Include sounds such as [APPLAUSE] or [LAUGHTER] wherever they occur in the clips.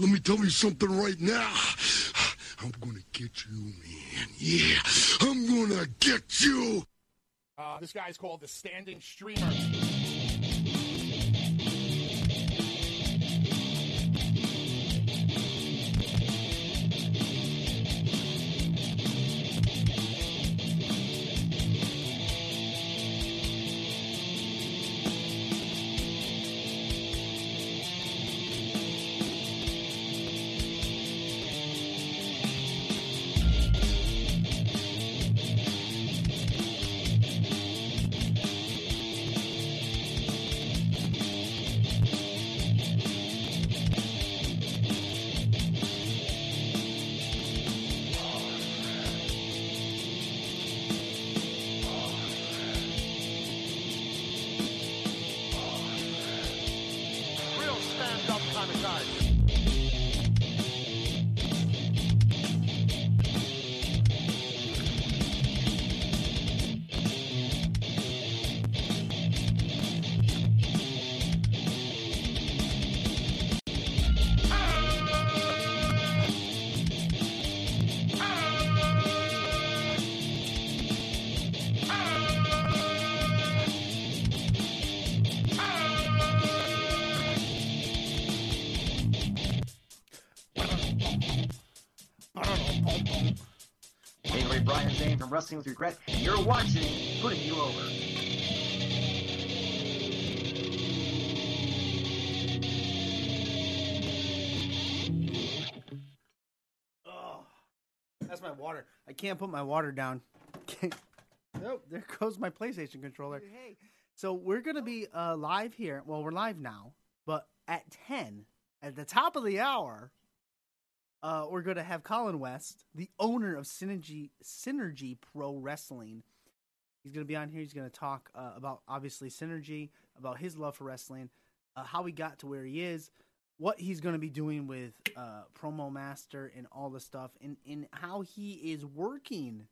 Let me tell you something right now. I'm gonna get you, man. Yeah, I'm gonna get you. Uh, this guy's called the Standing Streamer. With Regret. You're watching Putting You Over. Oh, that's my water. I can't put my water down. Can't- [LAUGHS] Nope, there goes my PlayStation controller. Hey, so we're gonna be uh, live here. Well, we're live now, but at ten, at the top of the hour, uh, we're gonna have Colin West, the owner of Synergy Synergy Pro Wrestling. He's gonna be on here. He's gonna talk uh, about obviously Synergy, about his love for wrestling, uh, how he got to where he is, what he's going to be doing with uh, Promo Master and all the stuff, and, and how he is working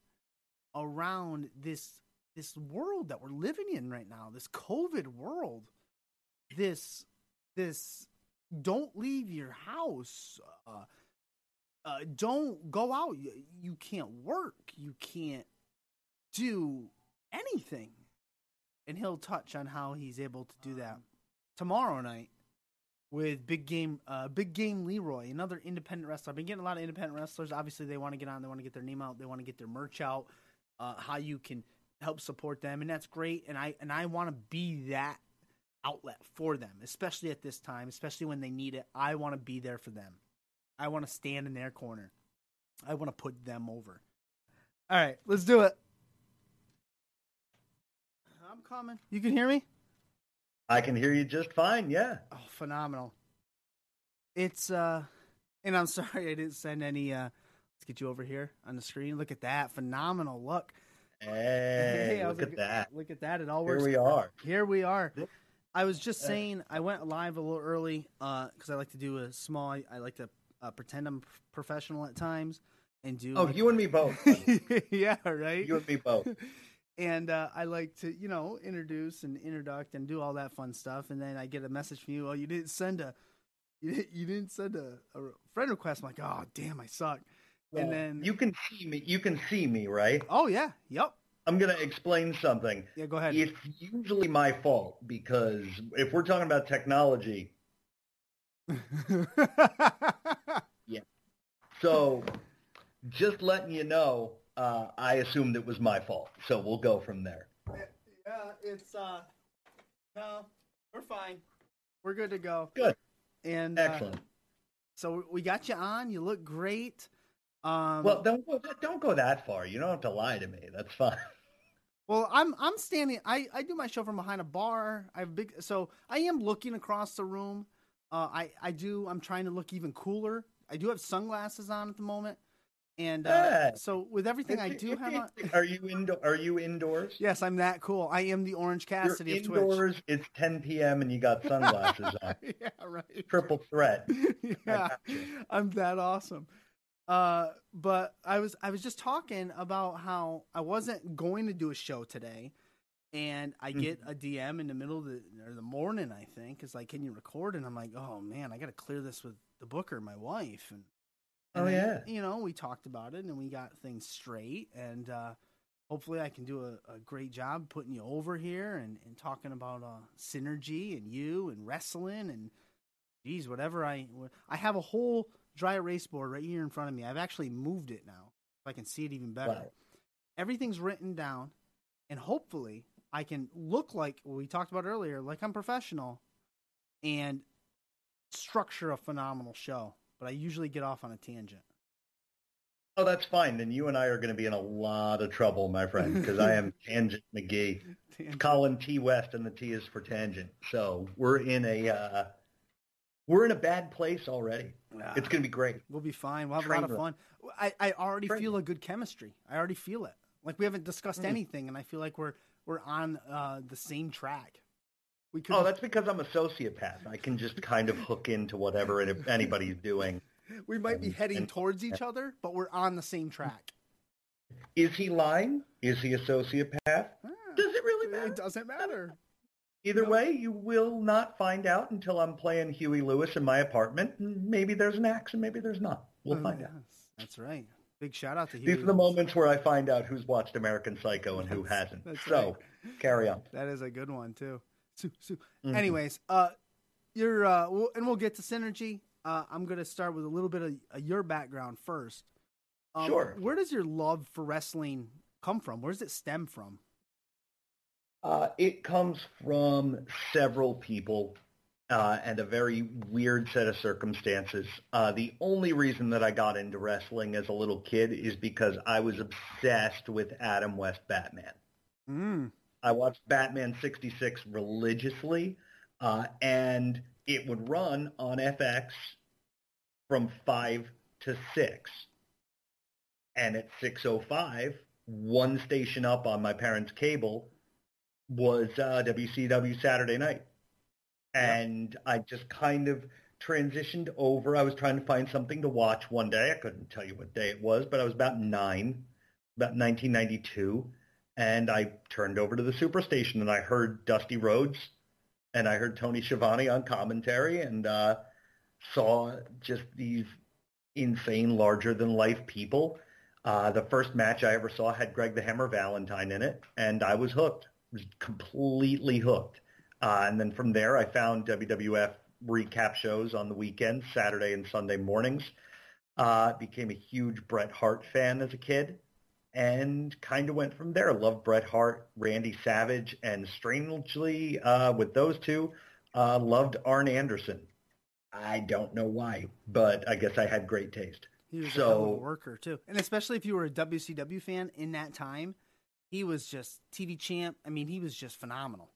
around this this world that we're living in right now, this COVID world, this this don't leave your house, uh, don't go out. You, you can't work. You can't do anything, and he'll touch on how he's able to do that tomorrow night with Big Game, uh, Big Game Leroy, another independent wrestler. I've been getting a lot of independent wrestlers. Obviously, they want to get on, they want to get their name out, they want to get their merch out. Uh, how you can help support them, and that's great. And I and I want to be that outlet for them, especially at this time, especially when they need it. I want to be there for them. I want to stand in their corner. I want to put them over. All right, let's do it. I'm coming. You can hear me? I can hear you just fine. Yeah. Oh, phenomenal. It's uh and I'm [LAUGHS] sorry I didn't send any uh let's get you over here on the screen. Look at that. Phenomenal look. Hey, I was look at that. Look at that. It all works. Here works. we are. Here we are. I was just saying I went live a little early uh cuz I like to do a small I, I like to uh, pretend I'm professional at times and do Oh, like- you and me both. [LAUGHS] yeah, right. you and me both. [LAUGHS] and uh, I like to, you know, introduce and introduct and do all that fun stuff. And then I get a message from you. Oh, you didn't send a, [LAUGHS] you didn't, you didn't send a, a friend request. I'm like, oh, damn, I suck. and then, you can see me. You can see me, right? oh yeah, yep, I'm gonna explain something. yeah. Go ahead. It's usually my fault because if we're talking about technology, [LAUGHS] so just letting you know, uh, I assumed it was my fault. So we'll go from there. yeah, it's uh, no, we're fine. We're good to go. Good. And uh, Excellent. so we got you on. You look great. Um, Well, don't go, don't go that far. You don't have to lie to me. That's fine. Well, I'm I'm standing. I, I do my show from behind a bar. I have big, so I am looking across the room. Uh, I I do. I'm trying to look even cooler. I do have sunglasses on at the moment, and uh, Yeah. so with everything I do have on, Are you indo- Are you indoors? yes, I'm that cool. I am the Orange Cassidy You're of Twitch. indoors. It's 10 p.m. and you got [LAUGHS] sunglasses on. [LAUGHS] yeah, right. Triple threat. [LAUGHS] yeah. I'm that awesome. Uh, but I was I was just talking about how I wasn't going to do a show today, and I Mm-hmm. get a DM in the middle of the or the morning. I think it's like, can you record? And I'm like, oh man, I got to clear this with the booker, my wife, and. and Oh, yeah. you know, we talked about it and we got things straight, and uh, hopefully, I can do a, a great job putting you over here and, and talking about uh, synergy and you and wrestling and geez, whatever I I have a whole dry erase board right here in front of me. I've actually moved it now, so I can see it even better. Wow. Everything's written down, and hopefully, I can look like what we talked about earlier, like I'm professional, and structure a phenomenal show. But I usually get off on a tangent. Oh, that's fine. Then you and I are going to be in a lot of trouble, my friend, because I am [LAUGHS] Tangent McGee. Colin T West, and the T is for tangent. So we're in a uh, we're in a bad place already. It's going to be great. We'll be fine. We'll have a Train lot of fun. I, I already Train feel a good chemistry. I already feel it. Like we haven't discussed Mm. anything, and I feel like we're we're on uh, the same track. We could Oh, that's because I'm a sociopath. I can just kind of hook into whatever it, anybody's doing. we might be heading and- towards each other, but we're on the same track. Is he lying? Is he a sociopath? Does it really matter? It doesn't matter. Either No. way, you will not find out until I'm playing Huey Lewis in my apartment. and Maybe there's an axe and maybe there's not. We'll Oh, find out. That's right. Big shout out to These are the moments where I find out who's watched American Psycho and who hasn't. So, carry on. That is a good one too. Su- su- Mhm. Anyways, uh, you're uh, we'll, and we'll get to synergy. Uh, I'm gonna start with a little bit of uh, your background first. Um, Sure. Where does your love for wrestling come from? Where does it stem from? Uh, it comes from several people uh, and a very weird set of circumstances. Uh, the only reason that I got into wrestling as a little kid is because I was obsessed with Adam West Batman. Mm. I watched Batman 66 religiously, uh, and it would run on FX from 5 to 6. And at 6.05, one station up on my parents' cable was uh, WCW Saturday Night. And I just kind of transitioned over. I was trying to find something to watch one day. I couldn't tell you what day it was, but I was about nine, about 1992 and I turned over to the Superstation and I heard Dusty Rhodes and I heard Tony Schiavone on commentary and uh, saw just these insane, larger-than-life people. Uh, the first match I ever saw had Greg the Hammer Valentine in it, and I was hooked. was completely hooked. Uh, and then from there, I found WWF recap shows on the weekends, Saturday and Sunday mornings. Uh, became a huge Bret Hart fan as a kid and kind of went from there. Loved Bret Hart, Randy Savage, and strangely, uh, with those two, uh, loved Arn Anderson. I don't know why, but I guess I had great taste. He was of a worker too, and especially if you were a WCW fan in that time, he was just TV champ. I mean, he was just phenomenal.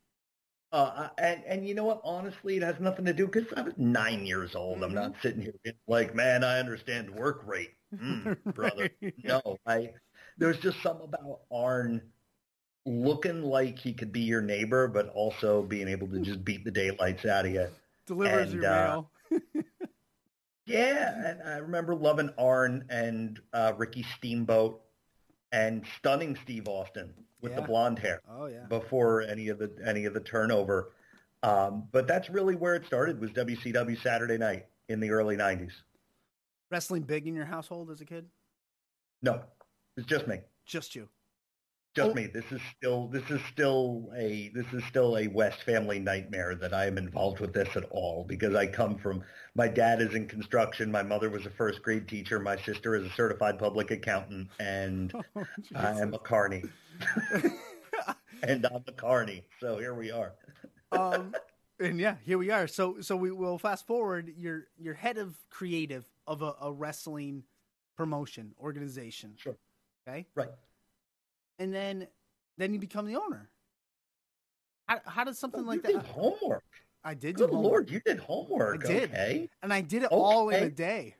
Uh, and and you know what? Honestly, it has nothing to do because I was nine years old. I'm not sitting here being like, man, I understand work rate, mm, [LAUGHS] brother. No, I. There's just something about Arn looking like he could be your neighbor, but also being able to just beat the daylights out of you. Delivers And, your uh, mail. [LAUGHS] Yeah, and I remember loving Arn and uh, Ricky Steamboat and stunning Steve Austin with the blonde hair Oh yeah. before any of the any of the turnover. Um, but that's really where it started was WCW Saturday Night in the early '90s. Wrestling big in your household as a kid? No, it's just me, Just you. Just Oh. me. This is still this is still a this is still a West family nightmare that I am involved with this at all because I come from my dad is in construction, my mother was a first grade teacher, my sister is a certified public accountant, and [LAUGHS] Oh, I am a carney, [LAUGHS] and I'm a carney. So here we are. um, and yeah, here we are. So so we will fast forward. You're you're head of creative of a, a wrestling promotion organization. Sure. Okay. Right. And then then you become the owner. How, how does something oh, like you that? did homework. I did. do Good homework. lord, you did homework. I did. Okay. and I did it all in a day.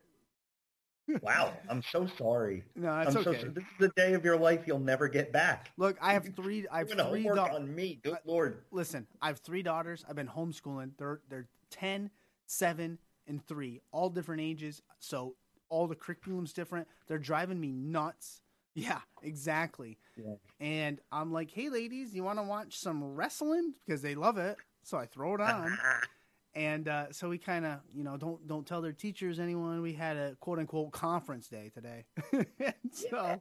Wow. [LAUGHS] I'm so sorry. No, that's I'm so okay. so- this is the day of your life you'll never get back. Look, I have three. I have You're three. homework dau- on me. Good lord. Listen, I have three daughters. I've been homeschooling. They're they're 10, 7, and 3, all different ages. So all the curriculum's different. They're driving me nuts. Yeah, exactly. Yeah. And I'm like, hey, ladies, you want to watch some wrestling? Because they love it. So I throw it on. [LAUGHS] and uh, so we kind of, you know, don't don't tell their teachers, anyone. We had a quote unquote conference day today. And [LAUGHS] so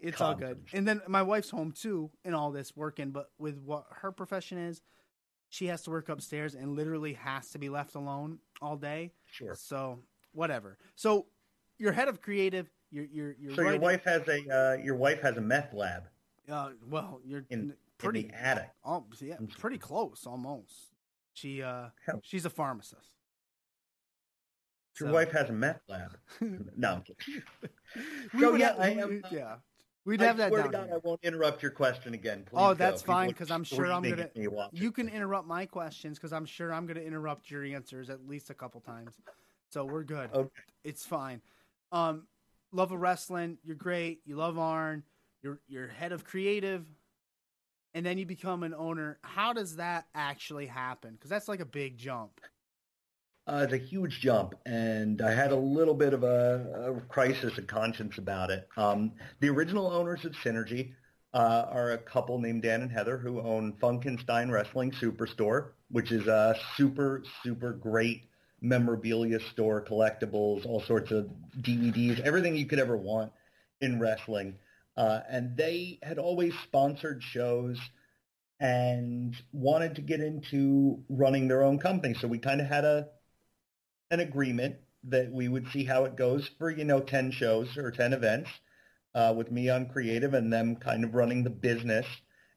it's all good. And then my wife's home too and all this working, but with what her profession is, she has to work upstairs and literally has to be left alone all day. Sure. So whatever. So you're head of creative. You're you're you're So your wife has a uh, your wife has a meth lab Uh, well, you're in, in pretty the attic. Oh, yeah, pretty close, almost. She, uh, Hell. she's a pharmacist. Your So- wife has a meth lab. [LAUGHS] no, I'm kidding. We So, yeah, have- I am, uh, yeah, we'd I have that swear down to God, here. I won't interrupt your question again. Please Oh, that's fine because I'm sure I'm gonna. at me watching You can interrupt my questions because I'm sure I'm gonna interrupt your answers at least a couple times. So we're good. Okay. It's fine. Um, love of wrestling. You're great. You love Arn. You're you're head of creative, and then you become an owner. How does that actually happen? Because that's like a big jump. Uh, it's a huge jump, and I had a little bit of a, a crisis of conscience about it. Um, the original owners of Synergy uh, are a couple named Dan and Heather who own Funkenstein Wrestling Superstore, which is a super, super great memorabilia store, collectibles, all sorts of DVDs, everything you could ever want in wrestling. Uh, and they had always sponsored shows and wanted to get into running their own company. So we kind of had a an agreement that we would see how it goes for, you know, 10 shows or 10 events uh, with me on creative and them kind of running the business.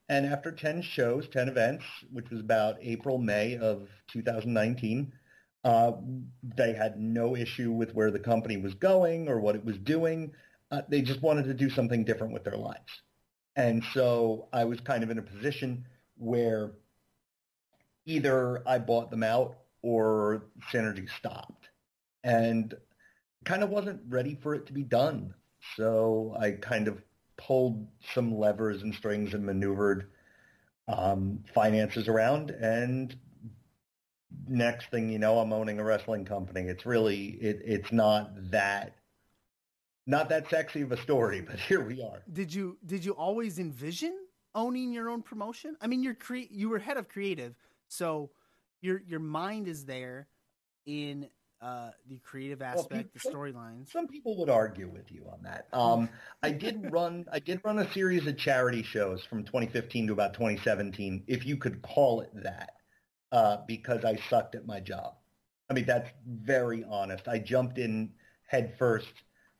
And after 10 shows, 10 events, which was about April, May of 2019, uh, they had no issue with where the company was going or what it was doing. Uh, they just wanted to do something different with their lives. And so I was kind of in a position where either I bought them out or Synergy stopped. And kind of wasn't ready for it to be done. So I kind of pulled some levers and strings and maneuvered um, finances around. And next thing you know, I'm owning a wrestling company. It's really, it, it's not that, not that sexy of a story, but [LAUGHS] here we are. Did you did you always envision owning your own promotion? I mean, you're cre- you were head of creative, so your your mind is there in uh, the creative aspect, the people- storylines. Some people would argue with you on that. Um, I did run. I did run a series of charity shows from 2015 to about 2017, if you could call it that, uh, because I sucked at my job. I mean, that's very honest. I jumped in head first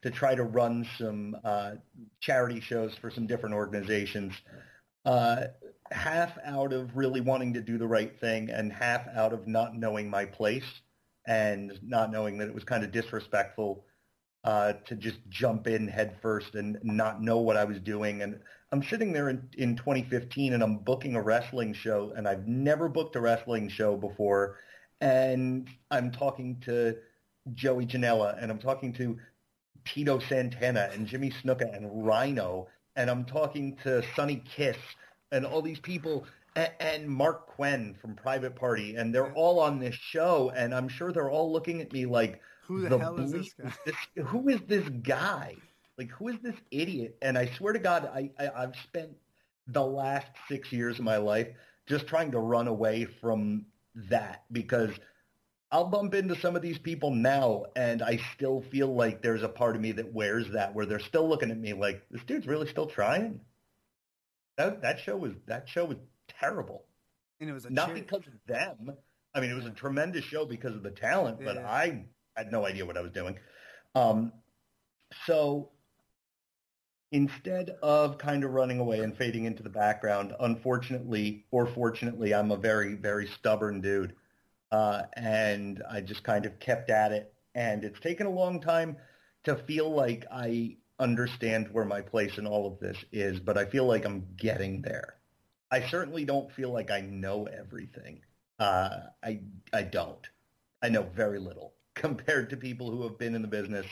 to try to run some uh, charity shows for some different organizations. Uh, half out of really wanting to do the right thing, and half out of not knowing my place and not knowing that it was kind of disrespectful uh, to just jump in head first and not know what I was doing. And I'm sitting there in, in 2015 and I'm booking a wrestling show and I've never booked a wrestling show before. And I'm talking to Joey Janela and I'm talking to Tito Santana and Jimmy Snuka and Rhino and I'm talking to Sonny Kiss and all these people and, and Marq Quen from Private Party and they're all on this show and I'm sure they're all looking at me like Who the, hell is this guy? this- who is this guy? Like, who is this idiot? And I swear to God, I, I, I've spent the last six years of my life just trying to run away from that because I'll bump into some of these people now and I still feel like there's a part of me that wears that where they're still looking at me like, this dude's really still trying. That, that show was, that show was terrible. And it was a Not cheer- because of them. I mean, it was a tremendous show because of the talent, but I had no idea what I was doing. Um, so instead of kind of running away and fading into the background, unfortunately or fortunately, I'm a very, very stubborn dude. Uh, and I just kind of kept at it. And it's taken a long time to feel like I understand where my place in all of this is, but I feel like I'm getting there. I certainly don't feel like I know everything. Uh, I I don't. I know very little [LAUGHS] compared to people who have been in the business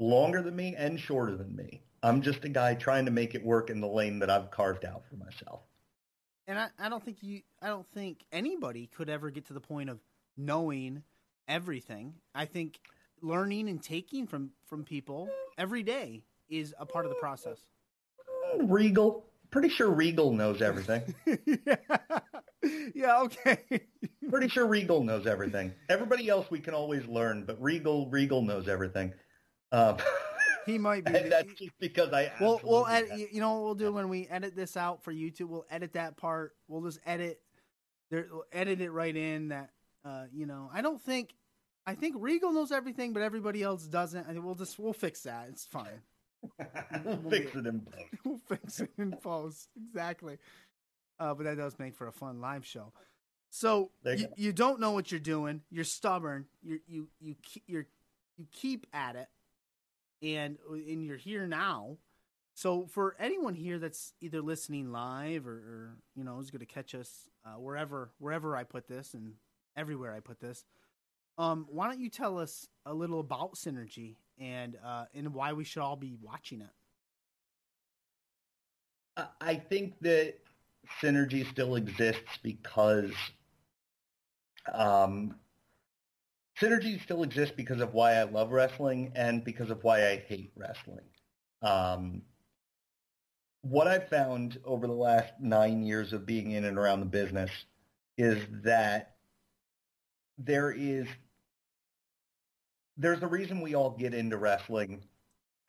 longer than me and shorter than me. I'm just a guy trying to make it work in the lane that I've carved out for myself. and I, I don't think you I don't think anybody could ever get to the point of knowing everything. I think learning and taking from from people every day is a part of the process? Regal. Pretty sure Regal knows everything. yeah. [LAUGHS] yeah, okay. Pretty sure Regal knows everything. Everybody else we can always learn, but Regal, Regal knows everything. Um, [LAUGHS] he might be. and that's just because I. We'll, we'll absolutely edit, have- you you know what we'll do when we edit this out for YouTube? We'll edit that part. We'll just edit there, we'll edit it right in that, uh, you know, I don't think, I think Regal knows everything, but everybody else doesn't. I think we'll just, we'll fix that. It's fine. [LAUGHS] we'll fix it in post. [LAUGHS] we'll fix it in post. Exactly. Uh, but that does make for a fun live show. So you you, you don't know what you're doing. You're stubborn. You you you you're you keep at it, and and you're here now. So for anyone here that's either listening live or, or you know is going to catch us uh, wherever wherever I put this and everywhere I put this, um, why don't you tell us a little about Synergy and uh, and why we should all be watching it? I- I think that synergy still exists because um, synergy still exists because of why I love wrestling and because of why I hate wrestling. Um, what I've found over the last nine years of being in and around the business is that there is there's a reason we all get into wrestling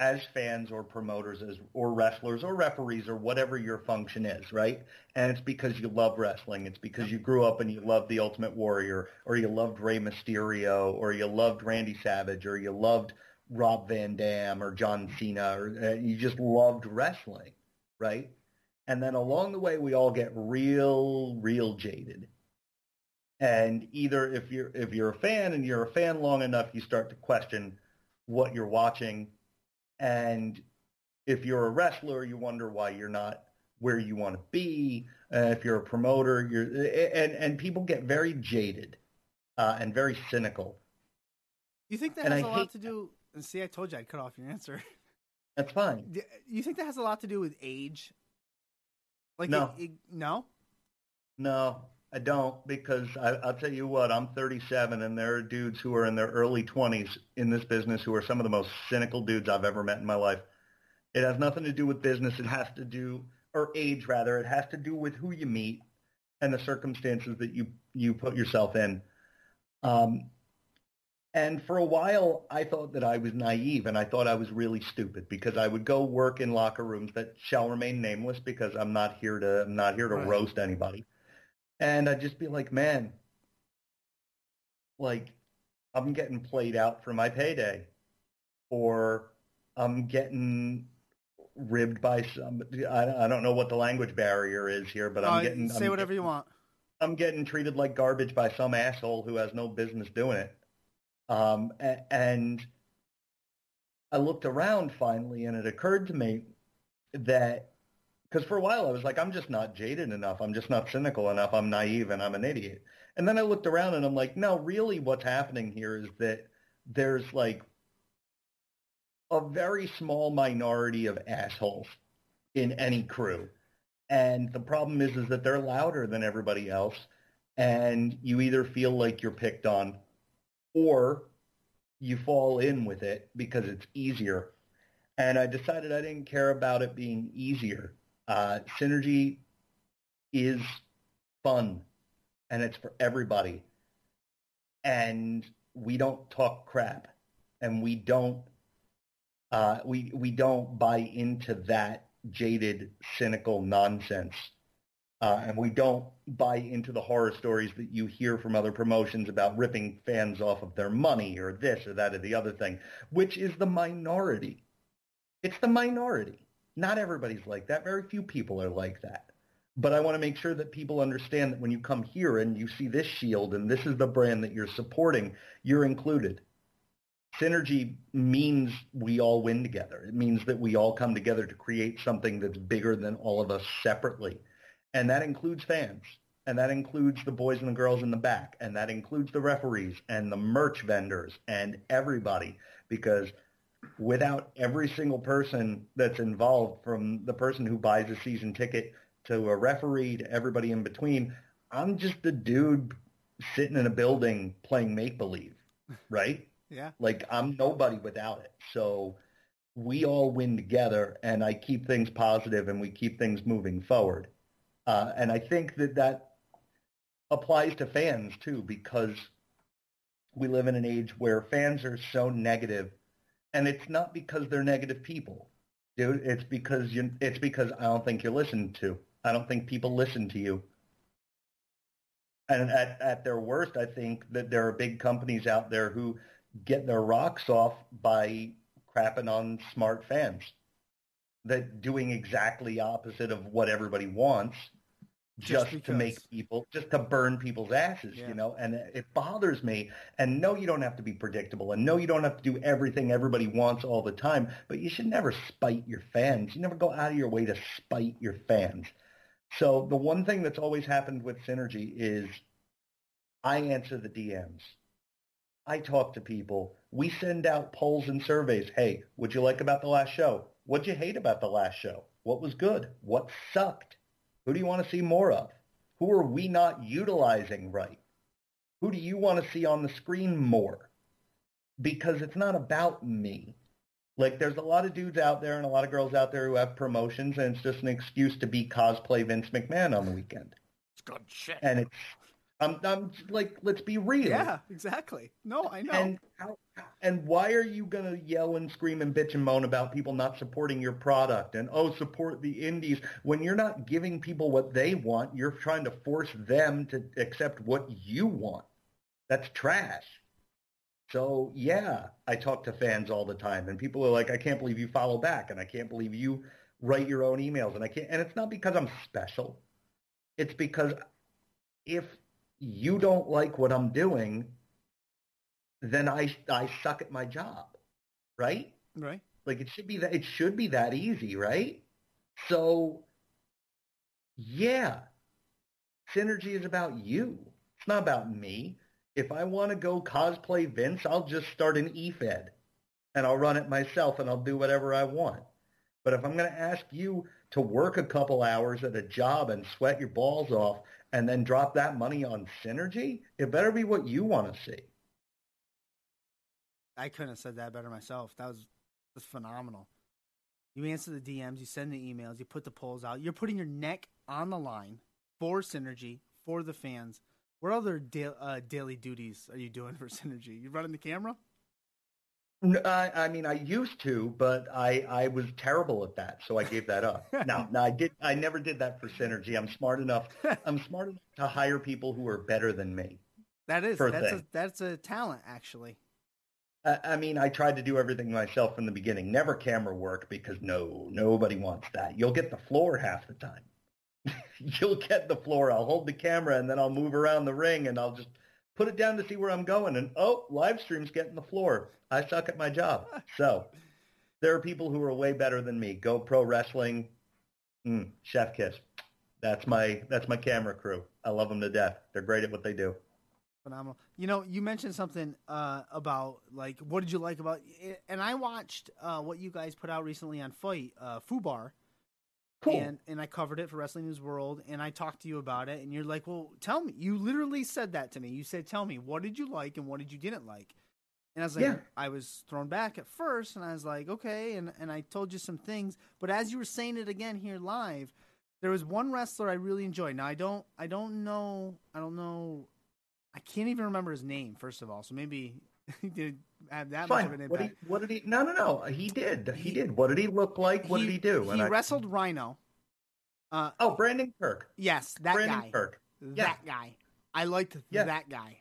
as fans or promoters as or wrestlers or referees or whatever your function is, right? And it's because you love wrestling. It's because you grew up and you loved the Ultimate Warrior or you loved Rey Mysterio or you loved Randy Savage or you loved Rob Van Dam or John Cena or uh, you just loved wrestling, right? And then along the way we all get real real jaded. And either if you're if you're a fan and you're a fan long enough you start to question what you're watching and if you're a wrestler, you wonder why you're not where you want to be. Uh, if you're a promoter, you're and and people get very jaded uh, and very cynical. You think that And has I a lot to do? And see, I told you I'd cut off your answer. [LAUGHS] That's fine. You think that has a lot to do with age? Like, No. it- it- no. No, I don't because I, I'll tell you what. I'm 37, and there are dudes who are in their early 20s in this business who are some of the most cynical dudes I've ever met in my life. It has nothing to do with business. It has to do, or age rather. It has to do with who you meet and the circumstances that you you put yourself in. Um, and for a while, I thought that I was naive and I thought I was really stupid because I would go work in locker rooms that shall remain nameless because I'm not here to I'm not here to Right. roast anybody. And I'd just be like, man, like I'm getting played out for my payday, or I'm getting ribbed by some. I, I don't know what the language barrier is here, but I'm Uh, getting say I'm whatever you want. I'm getting treated like garbage by some asshole who has no business doing it. Um, and I looked around finally, and it occurred to me that because for a while I was like, I'm just not jaded enough. I'm just not cynical enough. I'm naive and I'm an idiot. And then I looked around and I'm like, no, really what's happening here is that there's like a very small minority of assholes in any crew. And the problem is, is that they're louder than everybody else. And you either feel like you're picked on or you fall in with it because it's easier. And I decided I didn't care about it being easier. Uh, synergy is fun and it's for everybody. And we don't talk crap and we don't uh, we we don't buy into that jaded, cynical nonsense. Uh, and we don't buy into the horror stories that you hear from other promotions about ripping fans off of their money or this or that or the other thing, which is the minority. It's the minority. Not everybody's like that. Very few people are like that. But I want to make sure that people understand that when you come here and you see this shield and this is the brand that you're supporting, you're included. Synergy means we all win together. It means that we all come together to create something that's bigger than all of us separately. And that includes fans. And that includes the boys and the girls in the back. And that includes the referees and the merch vendors and everybody. Because without every single person that's involved, from the person who buys a season ticket to a referee to everybody in between, I'm just a dude sitting in a building playing make-believe, [LAUGHS] right? Yeah. Like I'm nobody without it. So we all win together, and I keep things positive, and we keep things moving forward. Uh, and I think that that applies to fans too, because we live in an age where fans are so negative, and it's not because they're negative people, dude. It's because you. It's because I don't think you're listened to. I don't think people listen to you. And at, at their worst, I think that there are big companies out there who get their rocks off by crapping on smart fans. That doing exactly opposite of what everybody wants Just just, to make people, just to burn people's asses, Yeah. you know? And it bothers me. And no, you don't have to be predictable. And no, you don't have to do everything everybody wants all the time. But you should never spite your fans. You never go out of your way to spite your fans. So the one thing that's always happened with Synergy is I answer the DMs. I talk to people. We send out polls and surveys. Hey, what'd you like about the last show? What'd you hate about the last show? What was good? What sucked? Who do you want to see more of? Who are we not utilizing right? Who do you want to see on the screen more? Because it's not about me. Like there's a lot of dudes out there and a lot of girls out there who have promotions and it's just an excuse to be cosplay Vince McMahon on the weekend. It's good shit. And it's I'm I'm like let's be real. Yeah, exactly. No, I know. And how, and why are you gonna yell and scream and bitch and moan about people not supporting your product and oh support the indies when you're not giving people what they want? You're trying to force them to accept what you want. That's trash. So yeah, I talk to fans all the time, and people are like, I can't believe you follow back, and I can't believe you write your own emails, and I can't. And it's not because I'm special. It's because if you don't like what I'm doing, then I I suck at my job, right? right? Like it should be that it should be that easy, right? So yeah. Synergy is about you. It's not about me. If I want to go cosplay Vince, I'll just start an eFed and I'll run it myself and I'll do whatever I want. But if I'm going to ask you to work a couple hours at a job and sweat your balls off and then drop that money on Synergy, it better be what you want to see. I couldn't have said that better myself. That was that's phenomenal. You answer the DMs, you send the emails, you put the polls out. You're putting your neck on the line for Synergy, for the fans. What other da- uh, daily duties are you doing for Synergy? You running the camera? I, uh, I mean, I used to, but I, I was terrible at that, so I gave that up. no, [LAUGHS] no, I did. I never did that for Synergy. I'm smart enough. I'm smart enough to hire people who are better than me. That is that's a that's a talent actually. I, I mean, I tried to do everything myself from the beginning. Never camera work because no, nobody wants that. You'll get the floor half the time. [LAUGHS] You'll get the floor. I'll hold the camera and then I'll move around the ring and I'll just put it down to see where I'm going. And oh, live stream's getting the floor. I suck at my job. So there are people who are way better than me. Go Pro Wrestling, mm, Chef Kiss. That's my that's my camera crew. I love them to death. They're great at what they do. Phenomenal. You know, you mentioned something uh, about like what did you like about and I watched uh, what you guys put out recently on Fight uh, Fubar. Cool. And and I covered it for Wrestling News World, and I talked to you about it, and you're like, "Well, tell me." You literally said that to me. You said, "Tell me what did you like and what did you didn't like." And I was like, Yeah. I was thrown back at first, and I was like, "Okay," and and I told you some things, but as you were saying it again here live, there was one wrestler I really enjoyed. Now I don't I don't know I don't know I can't even remember his name first of all, so maybe [LAUGHS] did have that much Fine. of an What impact. did, what did he? No, no, no. He did. He, He- did. What did he look like? What did he do? He And I- wrestled Rhino. Uh, oh, Brandon Kirk. yes, that Brandon guy. Kirk. That Yeah. guy. I liked Yeah. that guy.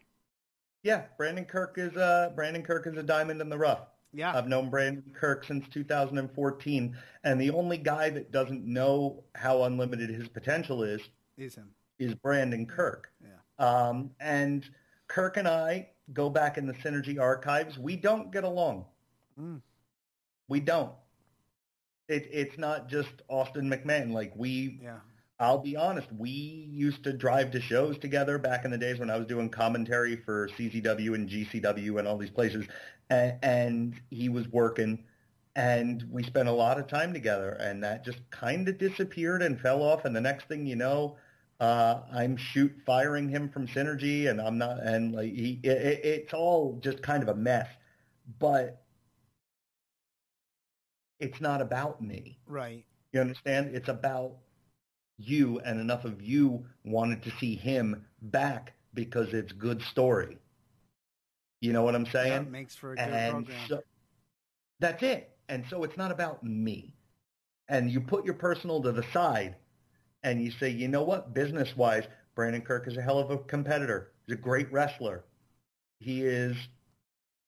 Yeah, Brandon Kirk is uh Brandon Kirk is a diamond in the rough. Yeah. I've known Brandon Kirk since 2014, and the only guy that doesn't know how unlimited his potential is is him. is Brandon Kirk. Yeah. Um, and Kirk and I go back in the Synergy archives. We don't get along. Mm. We don't. It, it's not just Austin McMahon. Like we, Yeah. I'll be honest, we used to drive to shows together back in the days when I was doing commentary for CZW and GCW and all these places, and, and he was working, and we spent a lot of time together, and that just kind of disappeared and fell off, and the next thing you know, uh, I'm shoot firing him from Synergy, and I'm not, and like he, it, it, it's all just kind of a mess, but it's not about me. Right. You understand? It's about you, and enough of you wanted to see him back because it's good story. You know what I'm saying? That makes for a good and program. so that's it. And so it's not about me. And you put your personal to the side and you say, you know what, business wise, Brandon Kirk is a hell of a competitor. He's a great wrestler. He is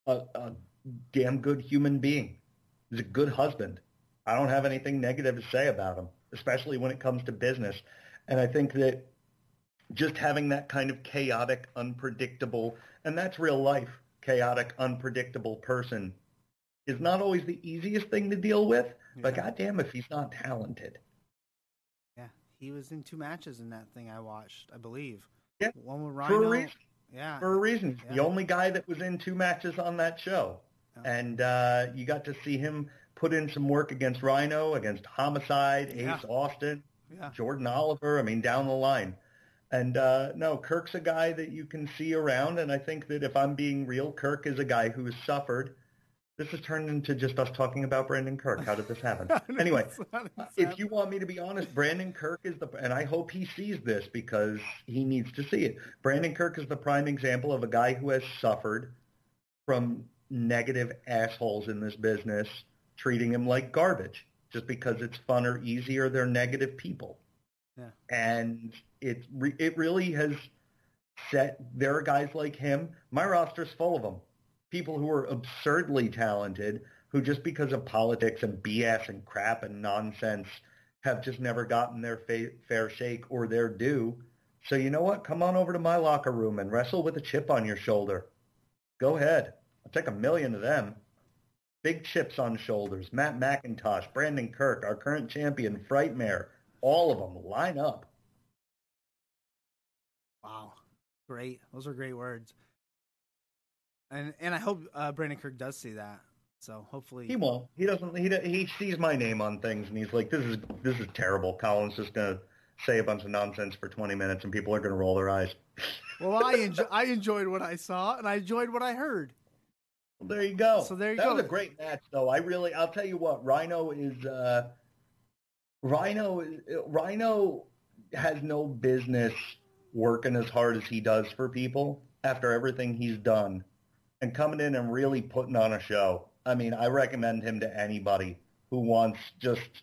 a, a damn good human being. He's a good husband. I don't have anything negative to say about him, especially when it comes to business. And I think that just having that kind of chaotic, unpredictable, and that's real life, chaotic, unpredictable person is not always the easiest thing to deal with, but goddamn if he's not talented. Yeah, he was in two matches in that thing I watched, I believe. Yeah, one with For a reason. Yeah, For a reason. He's The only guy that was in two matches on that show. Yeah. And uh, you got to see him put in some work against Rhino, against Homicide, Ace Yeah. Austin, yeah, Jordan Oliver. I mean, down the line. And uh, no, Kirk's a guy that you can see around, and I think that if I'm being real, Kirk is a guy who has suffered. This has turned into just us talking about Brandon Kirk. How did this happen? [LAUGHS] anyway, uh, if you want me to be honest, Brandon Kirk is the, and I hope he sees this because he needs to see it. Brandon Kirk is the prime example of a guy who has suffered from negative assholes in this business treating him like garbage just because it's fun or easier. They're negative people. Yeah. And it, it really has set, there are guys like him. My roster's full of them. People who are absurdly talented who just because of politics and BS and crap and nonsense have just never gotten their fa- fair shake or their due. So you know what? Come on over to my locker room and wrestle with a chip on your shoulder. Go ahead. I'll take a million of them. Big chips on shoulders. Matt McIntosh, Brandon Kirk, our current champion, Frightmare. All of them line up. wow, great. Those are great words. And and I hope uh, Brandon Kirk does see that. So hopefully, He won't. He doesn't. He he sees my name on things and he's like, "This is this is terrible." Colin's just gonna say a bunch of nonsense for 20 minutes and people are gonna roll their eyes. [LAUGHS] well, I enjoy, I enjoyed what I saw and I enjoyed what I heard. Well, there you go. So there you that go. was a great match, though. I really, I'll tell you what, Rhino is, uh, Rhino, Rhino has no business working as hard as he does for people after everything he's done, and coming in and really putting on a show. I mean, I recommend him to anybody who wants just,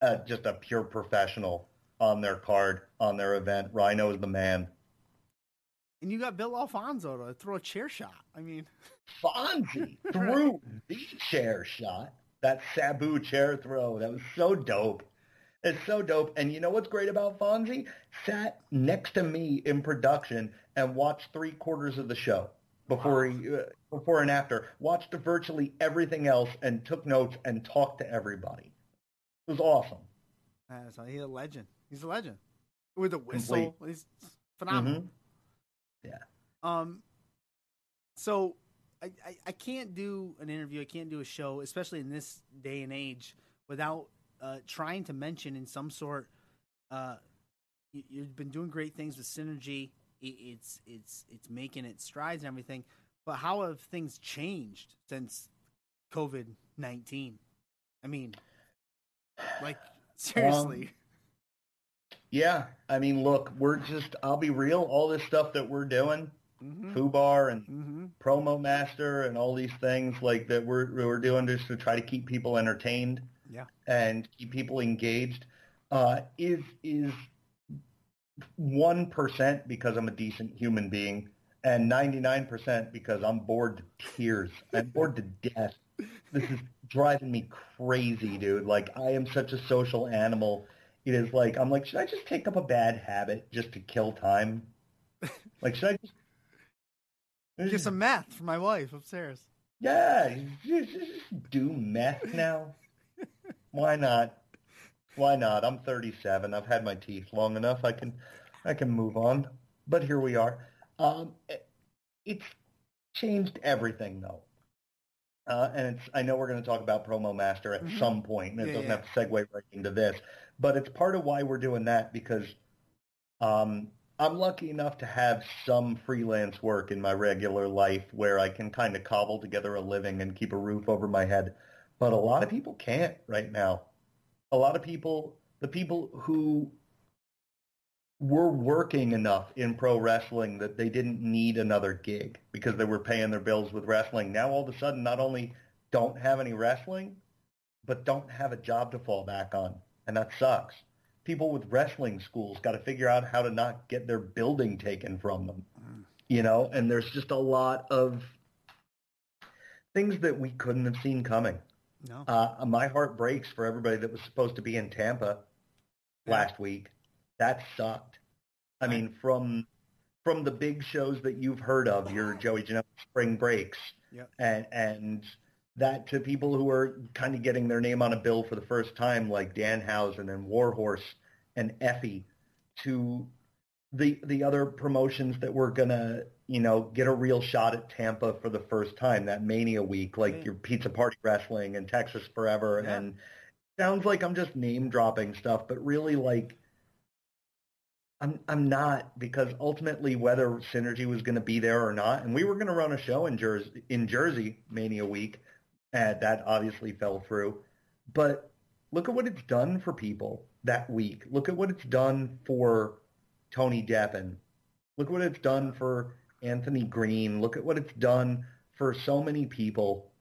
uh, just a pure professional on their card on their event. Rhino is the man. And you got Bill Alfonso to throw a chair shot. I mean, [LAUGHS] Fonzie [LAUGHS] threw the chair shot. That Sabu chair throw. That was so dope. It's so dope. And you know what's great about Fonzie? Sat next to me in production and watched three quarters of the show before he, uh, before and after. Watched virtually everything else and took notes and talked to everybody. It was awesome. so he's a legend. He's a legend with a whistle. Complete. He's phenomenal. Mhm. Um, so I, I, I can't do an interview, I can't do a show, especially in this day and age, without uh, trying to mention in some sort. Uh, you, you've been doing great things with synergy. It, it's it's it's making its strides and everything. But how have things changed since COVID nineteen? I mean, like [SIGHS] seriously. Yeah. I mean, look, we're just, I'll be real. All this stuff that we're doing, mm-hmm. Fubar and Mm-hmm. promo master and all these things like that we're we're doing just to try to keep people entertained Yeah. and keep people engaged uh, is is one percent because I'm a decent human being and ninety nine percent because I'm bored to tears. I'm bored to death. This is driving me crazy, dude. Like I am such a social animal. It is like I'm like, should I just take up a bad habit just to kill time? Like should I just [LAUGHS] Get some meth for my wife upstairs. yeah, just, just do meth now. Why not? Why not? I'm 37. I've had my teeth long enough. I can, I can move on. But here we are. Um, it- it's changed everything though. Uh, and it's, I know we're going to talk about Promo Master at Mhm. some point, and it Yeah, doesn't yeah. have to segue right into this. But it's part of why we're doing that because um, I'm lucky enough to have some freelance work in my regular life where I can kind of cobble together a living and keep a roof over my head but a lot of people can't right now. A lot of people, the people who were working enough in pro wrestling that they didn't need another gig because they were paying their bills with wrestling. Now all of a sudden, not only don't have any wrestling, but don't have a job to fall back on, and that sucks. People with wrestling schools got to figure out how to not get their building taken from them, you know. And there's just a lot of things that we couldn't have seen coming. No. Uh, my heart breaks for everybody that was supposed to be in Tampa last week. That sucked. I mean, from from the big shows that you've heard of, your [CLEARS THROAT] Joey Janela Spring Breaks, Yep. and and that to people who are kind of getting their name on a bill for the first time, like Danhausen and Warhorse and Effy, to the the other promotions that were gonna you know get a real shot at Tampa for the first time that Mania week, like Yeah. your Pizza Party Wrestling and Texas Forever, Yeah. and sounds like I'm just name dropping stuff, but really like I'm I'm not because ultimately whether Synergy was going to be there or not, and we were going to run a show in Jersey in Jersey Mania week, and that obviously fell through. But look at what it's done for people that week. Look at what it's done for Tony Deppen. Look what it's done for Anthony Green. Look at what it's done for so many people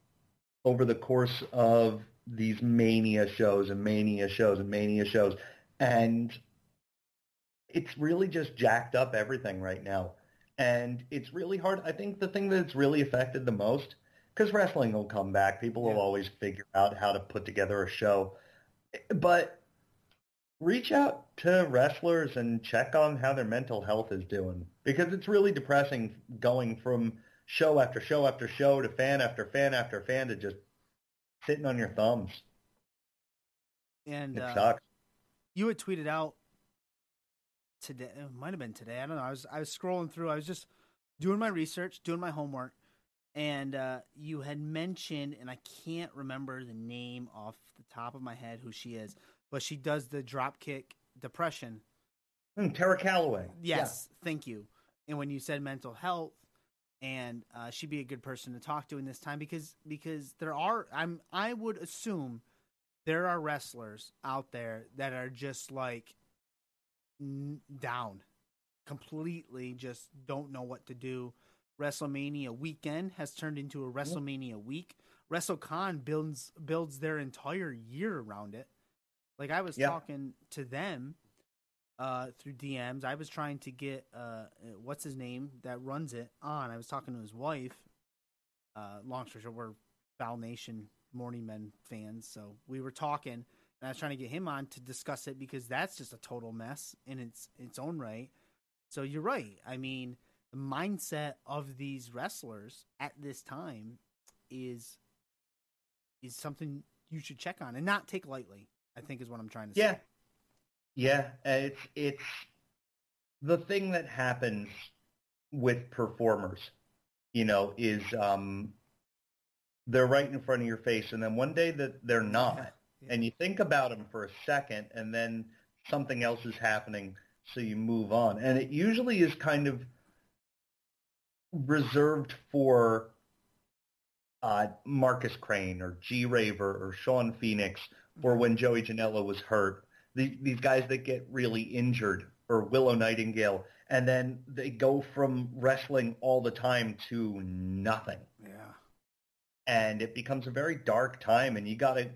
over the course of these mania shows and mania shows and mania shows. And it's really just jacked up everything right now. And it's really hard. I think the thing that's really affected the most, because wrestling will come back. People will always figure out how to put together a show. But reach out to wrestlers and check on how their mental health is doing because it's really depressing going from show after show after show to fan after fan after fan to just sitting on your thumbs. And It uh, sucks. you had tweeted out today. It might have been today. I don't know. I was I was scrolling through. I was just doing my research, doing my homework, and uh, you had mentioned, and I can't remember the name off the top of my head who she is, but she does the dropkick depression. Hmm, Tara Calloway. Yes, thank you. And when you said mental health, and uh, she'd be a good person to talk to in this time because because there are I'm I would assume there are wrestlers out there that are just like n- down, completely just don't know what to do. WrestleMania weekend has turned into a WrestleMania week. WrestleCon builds builds their entire year around it. Like I was Yeah. talking to them uh, through DMs. I was trying to get uh, what's his name that runs it on. I was talking to his wife. Uh, long story short, we're Foul Nation Morning Men fans, so we were talking, and I was trying to get him on to discuss it because that's just a total mess in its its own right. So you're right. I mean, the mindset of these wrestlers at this time is is something you should check on and not take lightly. I think is what I'm trying to Yeah. say. Yeah, it's it's the thing that happens with performers, you know, is um they're right in front of your face and then one day that they're not. Yeah. And you think about them for a second and then something else is happening so you move on. And it usually is kind of reserved for uh, Marcus Crane or G Raver or Sean Phoenix or when Joey Janela was hurt. The, these guys that get really injured or Willow Nightingale and then they go from wrestling all the time to nothing. Yeah. And it becomes a very dark time and you got to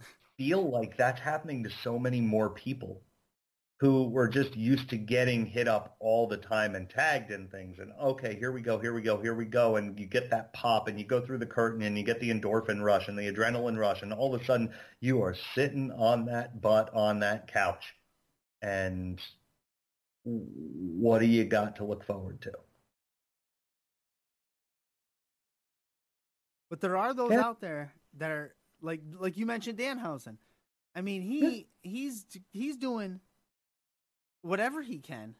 [LAUGHS] feel like that's happening to so many more people who were just used to getting hit up all the time and tagged in things. And okay here we go here we go here we go. And you get that pop and you go through the curtain and you get the endorphin rush and the adrenaline rush. And all of a sudden you are sitting on that butt on that couch. And what do you got to look forward to? But there are those Yeah. out there that are like like you mentioned Danhausen. I mean, he he's he's doing whatever he can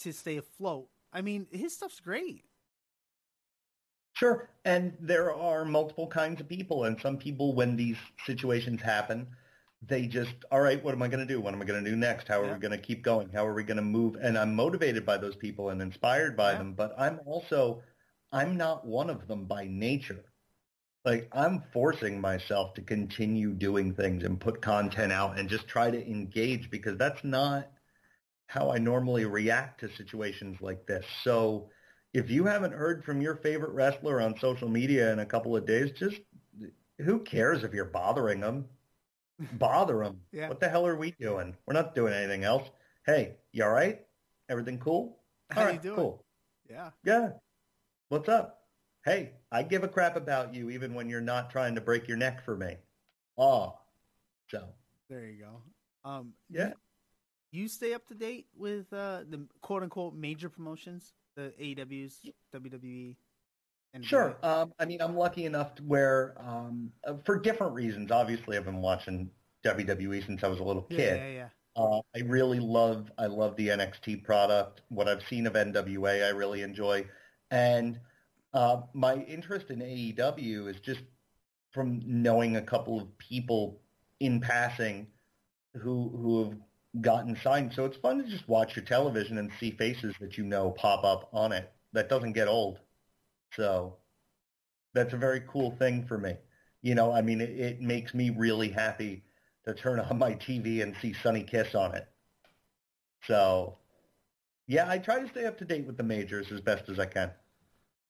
to stay afloat. I mean, his stuff's great. Sure. And there are multiple kinds of people. And some people, when these situations happen, they just, all right, what am I going to do? What am I going to do next? How are Yeah. we going to keep going? How are we going to move? And I'm motivated by those people and inspired by Yeah. them. But I'm also, I'm not one of them by nature. Like I'm forcing myself to continue doing things and put content out and just try to engage because that's not how I normally react to situations like this. So if you haven't heard from your favorite wrestler on social media in a couple of days, just who cares if you're bothering them? [LAUGHS] Bother them. Yeah. What the hell are we doing? We're not doing anything else. Hey, you all right? Everything cool? How all you doing? cool. Yeah. Yeah. What's up? Hey, I give a crap about you even when you're not trying to break your neck for me. Oh. So, There you go. Um, yeah. You, stay up to date with uh, the quote unquote major promotions, the AEWs, WWE, and Sure. Um, I mean, I'm lucky enough to where, um, uh, for different reasons, obviously I've been watching WWE since I was a little Yeah, kid. yeah, yeah. Uh, I really love I love the NXT product. What I've seen of NWA, I really enjoy, and uh, my interest in AEW is just from knowing a couple of people in passing who who have gotten signed. So it's fun to just watch your television and see faces that you know pop up on it. That doesn't get old. So that's a very cool thing for me. You know, I mean, it, it makes me really happy to turn on [LAUGHS] my TV and see Sonny Kiss on it. So, yeah, I try to stay up to date with the majors as best as I can.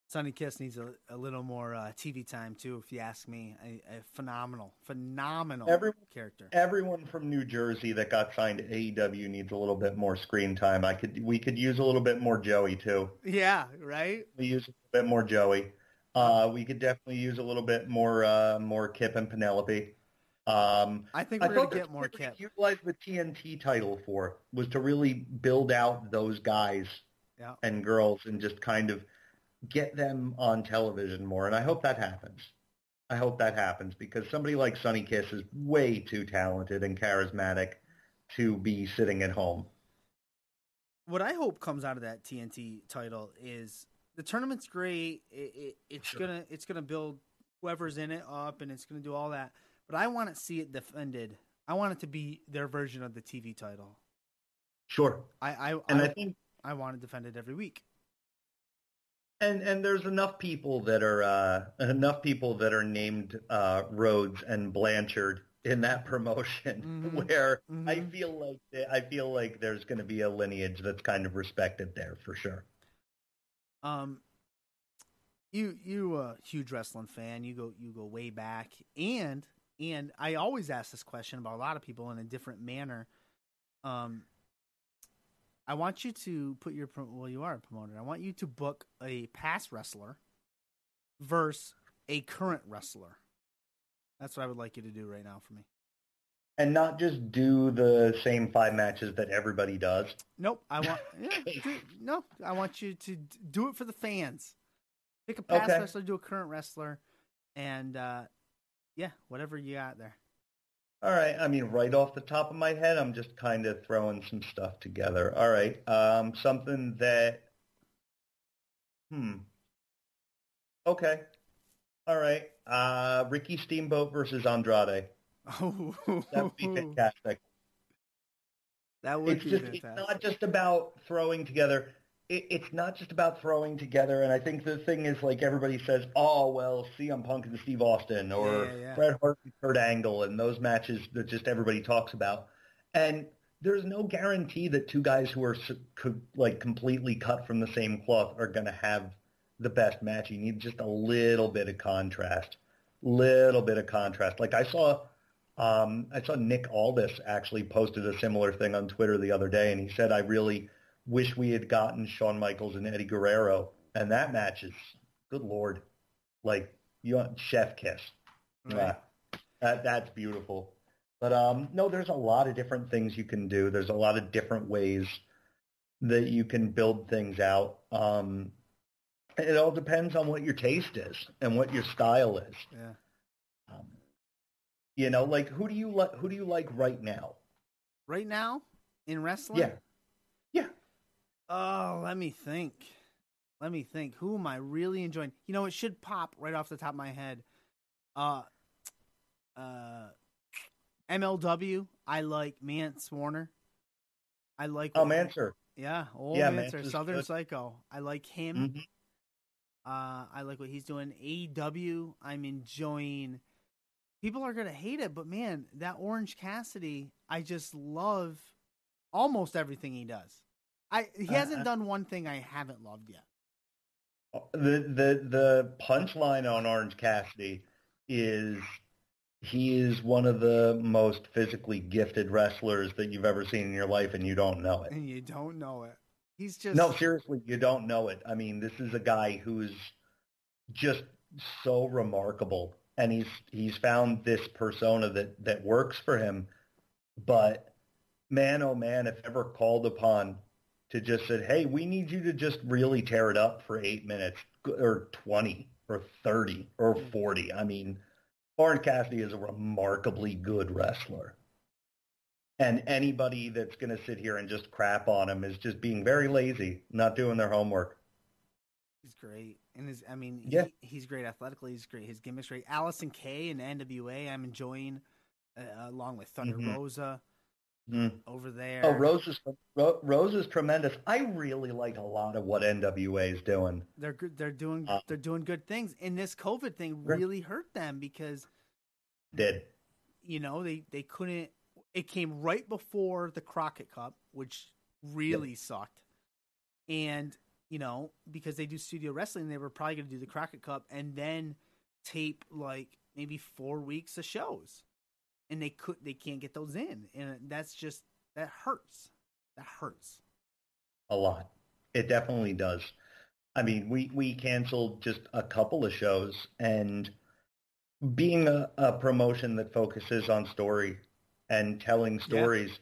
Sonny Kiss needs a, a little more uh, TV time too, if you ask me. A, a phenomenal, phenomenal Every- character. Everyone from New Jersey that got signed to AEW needs a little bit more screen time. I could, we could use a little bit more Joey too. Yeah, right. We use a little bit more Joey. Uh, we could definitely use a little bit more, uh, more Kip and Penelope. Um, I think I we're gonna get more Kip. utilized the TNT title for was to really build out those guys Yeah. and girls and just kind of get them on television more. And I hope that happens. I hope that happens because somebody like Sonny Kiss is way too talented and charismatic to be sitting at home. What I hope comes out of that TNT title is the tournament's great. It, it, it's Sure. gonna it's gonna build whoever's in it up, and it's gonna do all that. But I want to see it defended. I want it to be their version of the TV title. Sure. I I And I, I think I want to defend it defended every week. And and there's enough people that are uh, enough people that are named uh, Rhodes and Blanchard in that promotion [LAUGHS] Mhm. where I Mhm. feel like I feel like there's going to be a lineage that's kind of respected there for sure. Um, you you a huge wrestling fan. You go you go way back, and and I always ask this question about a lot of people in a different manner. Um, I want you to put your well, you are a promoter. I want you to book a past wrestler versus a current wrestler. That's what I would like you to do right now for me. And not just do the same five matches that everybody does. Nope, I want [LAUGHS] yeah, do, no. I want you to do it for the fans. Pick a past Okay. wrestler, do a current wrestler, and uh, yeah, whatever you got there. All right. I mean, right off the top of my head, I'm just kind of throwing some stuff together. All right. Um, something that, hmm. Okay. All right. Uh, Ricky Steamboat versus Andrade. Oh, That would be fantastic. that would It's be just, it's not just about throwing together. It, it's not just about throwing together. And I think the thing is, like, everybody says, oh, well, CM Punk and Steve Austin or Yeah, yeah. Bret Hart and Kurt Angle and those matches that just everybody talks about. And there's no guarantee that two guys who are, s- co- like, completely cut from the same cloth are going to have the best match. You need just a little bit of contrast. Little bit of contrast. Like, I saw um, I saw Nick Aldis actually posted a similar thing on Twitter the other day, and he said, "I really wish we had gotten Shawn Michaels and Eddie Guerrero, and that match is, good lord, like you want chef kiss. Right. Yeah, that that's beautiful. But um, no, there's a lot of different things you can do. There's a lot of different ways that you can build things out. Um, it all depends on what your taste is and what your style is. Yeah. Um, you know, like who do you like? Who do you like right now? Right now in wrestling, yeah. Oh, let me think. Let me think. Who am I really enjoying? You know, it should pop right off the top of my head. Uh, uh, MLW. I like Mance Warner. I like. Oh, Manser. Yeah, old Yeah, Manser, Southern good. Psycho. I like him. Mhm. Uh, I like what he's doing. AEW, I'm enjoying. People are gonna hate it, but man, that Orange Cassidy, I just love almost everything he does. I he Uh, hasn't uh, done one thing I haven't loved yet. The the the punchline on Orange Cassidy is he is one of the most physically gifted wrestlers that you've ever seen in your life, and you don't know it. And you don't know it. He's just No, seriously, you don't know it. I mean, this is a guy who's just so remarkable, and he's he's found this persona that that works for him. But man, oh man, if ever called upon to just said, "Hey, we need you to just really tear it up for eight minutes, or twenty, or thirty, or forty. I mean, Orange Cassidy is a remarkably good wrestler. And anybody that's going to sit here and just crap on him is just being very lazy, not doing their homework. He's great, and his I mean, Yeah. he, he's great athletically. He's great. His gimmick's great. Allysin Kay and NWA, I'm enjoying, uh, along with Thunder Mhm. Rosa Mm. over there. Oh, Rose is Ro- Rose is tremendous. I really like a lot of what NWA is doing. They're good. They're doing. Uh, they're doing good things. And this COVID thing really hurt them because Did you know they they couldn't. It came right before the Crockett Cup, which really sucked. And you know because they do studio wrestling, they were probably going to do the Crockett Cup and then tape like maybe four weeks of shows, and they could they can't get those in, and that's just that hurts. That hurts. a lot. It definitely does. I mean, we we canceled just a couple of shows, and being a, a promotion that focuses on story and telling stories,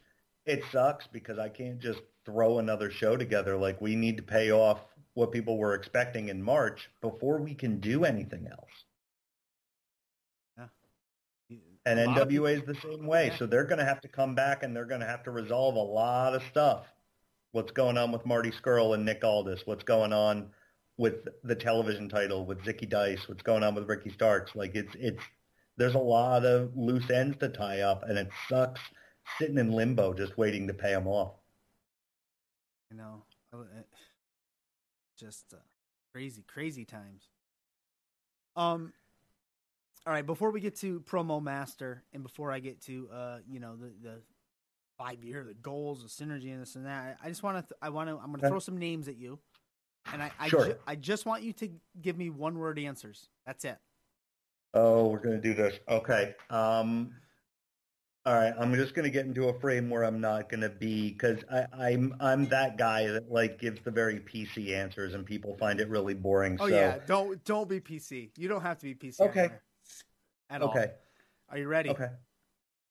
it sucks because I can't just throw another show together. Like we need to pay off what people were expecting in March before we can do anything else. And NWA is the same way. So they're going to have to come back and they're going to have to resolve a lot of stuff. What's going on with Marty Scurll and Nick Aldis? What's going on with the television title with Zicky Dice? What's going on with Ricky Starks? Like it's it's there's a lot of loose ends to tie up, and it sucks sitting in limbo just waiting to pay them off. You know, just uh, crazy, crazy times. Um, all right. Before we get to promo master, and before I get to uh, you know, the the five year, the goals, the synergy, and this and that, I just want to, th- I want to, I'm going to throw some names at you, and I, I, Sure. ju- I just want you to give me one word answers. That's it. Oh, we're going to do this. Okay. Um, all right. I'm just going to get into a frame where I'm not going to be because I'm I'm that guy that like gives the very PC answers and people find it really boring. Oh so, yeah, don't don't be PC. You don't have to be PC. Okay. there At all. Okay. Are you ready? Okay.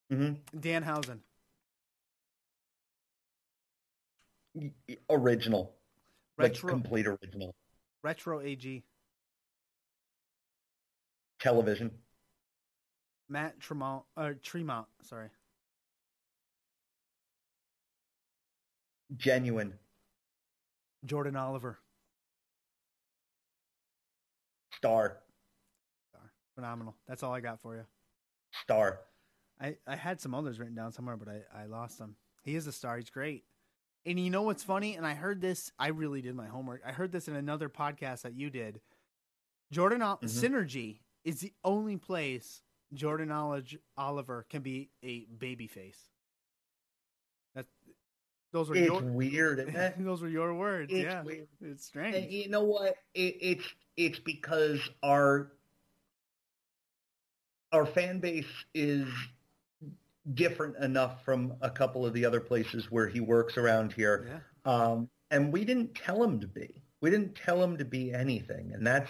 hmm Danhausen, Original. Like retro complete original. retro AG, Television. Matt Tremont, uh, Tremont. Sorry. Genuine. Jordan Oliver. Star. Phenomenal. That's all I got for you. Star. I, I had some others written down somewhere, but I, I lost them. He is a star. He's great. And you know what's funny? And I heard this. I really did my homework. I heard this in another podcast that you did. Jordan Mhm. Synergy is the only place Jordan Ol- Oliver can be a baby face. That those were It's your weird, [LAUGHS] those were your words. It's yeah, weird. it's And strange. you know what? It, it's it's because our our fan base is different enough from a couple of the other places where he works around here. Yeah. Um, and we didn't tell him to be. We didn't tell him to be anything. And that's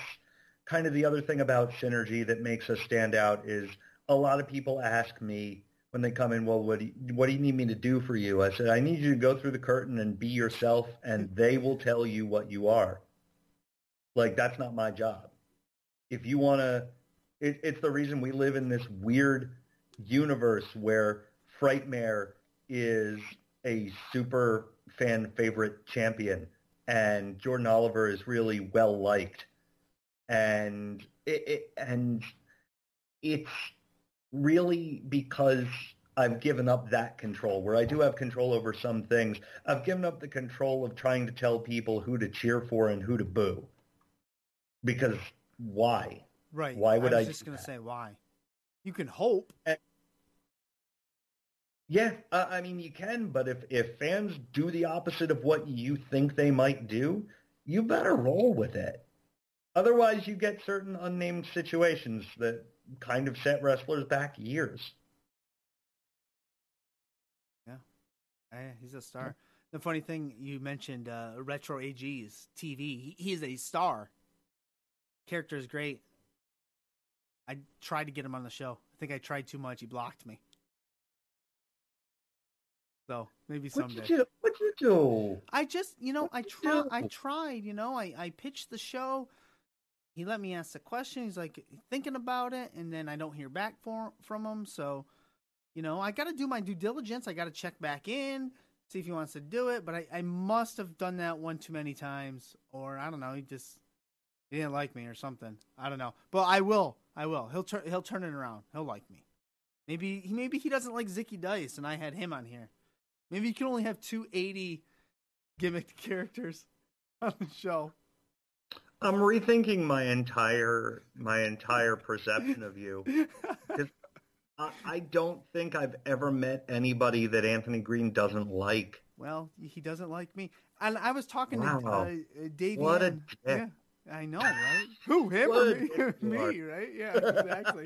kind of the other thing about Synergy that makes us stand out is a lot of people ask me when they come in, well, what do you, what do you need me to do for you? I said, I need you to go through the curtain and be yourself, and they will tell you what you are. Like, that's not my job. If you want to, it, it's the reason we live in this weird universe where Frightmare is a super fan favorite champion and Jordan Oliver is really well liked and it, it and it's really because I've given up that control where I do have control over some things. I've given up the control of trying to tell people who to cheer for and who to boo. Because why? Right. Why would I I was do just gonna say why. You can hope. Yeah, uh, I mean you can, but if if fans do the opposite of what you think they might do, you better roll with it. Otherwise, you get certain unnamed situations that kind of set wrestlers back years. Eh, he's a star. The funny thing you mentioned, uh, Retro AG's TV. He, he's a star. Character is great. I tried to get him on the show. I think I tried too much. He blocked me. So maybe What someday. you do? What you do? I just, you know, I What'd you try, I tried, you know, I, I pitched the show. He let me ask the question. He's like thinking about it, and then I don't hear back for, from him. So, you know, I got to do my due diligence. I got to check back in, see if he wants to do it. But I, I must have done that one too many times, or I don't know. He just he didn't like me or something. I don't know. But I will. I will. He'll turn. He'll turn it around. He'll like me. Maybe he maybe he doesn't like Zicky Dice, and I had him on here. Maybe you can only have two eighty gimmicked [LAUGHS] characters on the show. I'm rethinking my entire my entire perception of you. [LAUGHS] I, I don't think I've ever met anybody that Anthony Green doesn't like. well, he doesn't like me, and I was talking Wow. to uh, uh, Dave. What a dick. Yeah, I know, right? [LAUGHS] Who him or me? [LAUGHS] me, right? Yeah, [LAUGHS] exactly.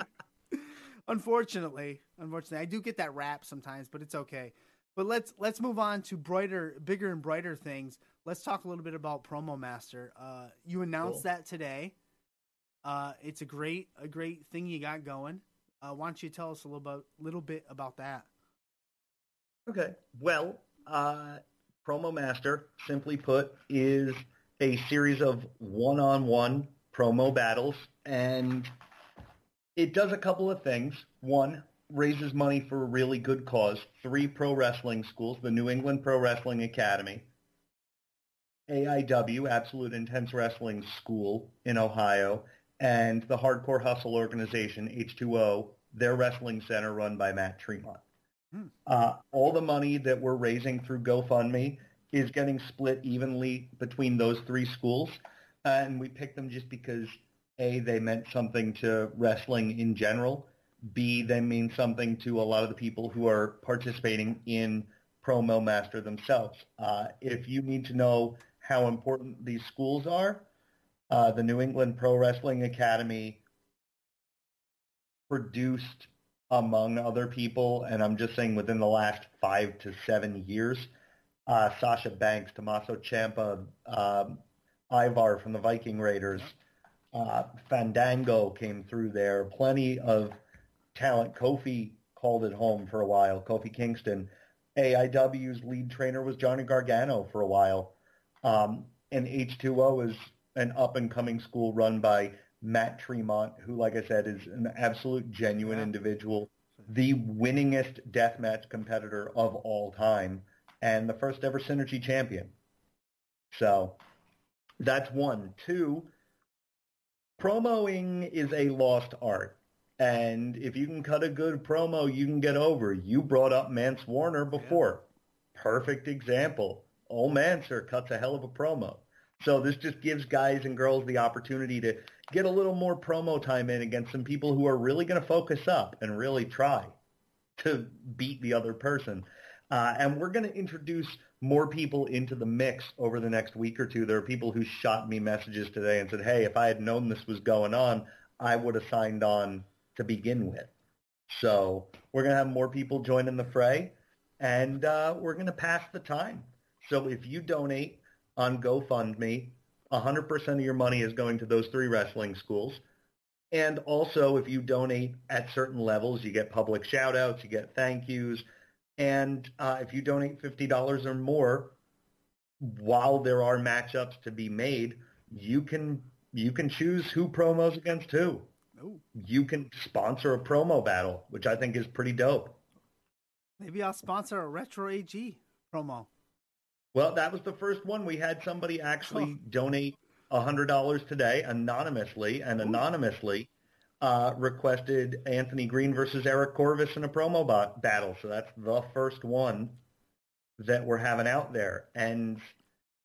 unfortunately, unfortunately, I do get that rap sometimes, but it's okay. But let's let's move on to brighter, bigger and brighter things. Let's talk a little bit about Promo Master. Uh, you announced Cool. that today. Uh, it's a great a great thing you got going. Uh, why don't you tell us a little bit little bit about that? Okay. Well, uh, Promo Master, simply put, is a series of one-on-one promo battles, and it does a couple of things. One, raises money for a really good cause. Three pro wrestling schools, the New England Pro Wrestling Academy, AIW, Absolute Intense Wrestling School in Ohio, and the Hardcore Hustle organization, H2O, their wrestling center run by Matt Tremont. Uh, all the money that we're raising through GoFundMe is getting split evenly between those three schools. And we picked them just because, A, they meant something to wrestling in general. B, they mean something to a lot of the people who are participating in Promo Master themselves. Uh, if you need to know how important these schools are, uh, the New England Pro Wrestling Academy produced among other people, and I'm just saying within the last five to seven years, uh, Sasha Banks, Tommaso Ciampa, um, Ivar from the Viking Raiders, uh, Fandango came through there. Plenty of talent. Kofi called it home for a while. Kofi Kingston. AIW's lead trainer was Johnny Gargano for a while. Um, and H2O is an up-and-coming school run by Matt Tremont, who, like I said, is an absolute genuine Yeah. individual, the winningest deathmatch competitor of all time, and the first ever Synergy champion. So that's one. Two, promoing is a lost art. And if you can cut a good promo, you can get over. You brought up Mance Warner before. Perfect example. Old Manser cuts a hell of a promo. So this just gives guys and girls the opportunity to get a little more promo time in against some people who are really going to focus up and really try to beat the other person. Uh, and we're going to introduce more people into the mix over the next week or two. There are people who shot me messages today and said, hey, if I had known this was going on, I would have signed on to begin with. So we're going to have more people join in the fray, and uh, we're going to pass the time. So if you donate on GoFundMe, 100% of your money is going to those three wrestling schools. And also, if you donate at certain levels, you get public shout-outs, you get thank yous. And uh, if you donate $50 or more, while there are matchups to be made, you can you can choose who promos against who. Ooh, You can sponsor a promo battle, which I think is pretty dope. maybe I'll sponsor a Retro AG promo. Well, that was the first one. We had somebody actually donate $100 today anonymously, and anonymously uh, requested Anthony Green versus Eric Corvus in a promo bot- battle. So that's the first one that we're having out there. And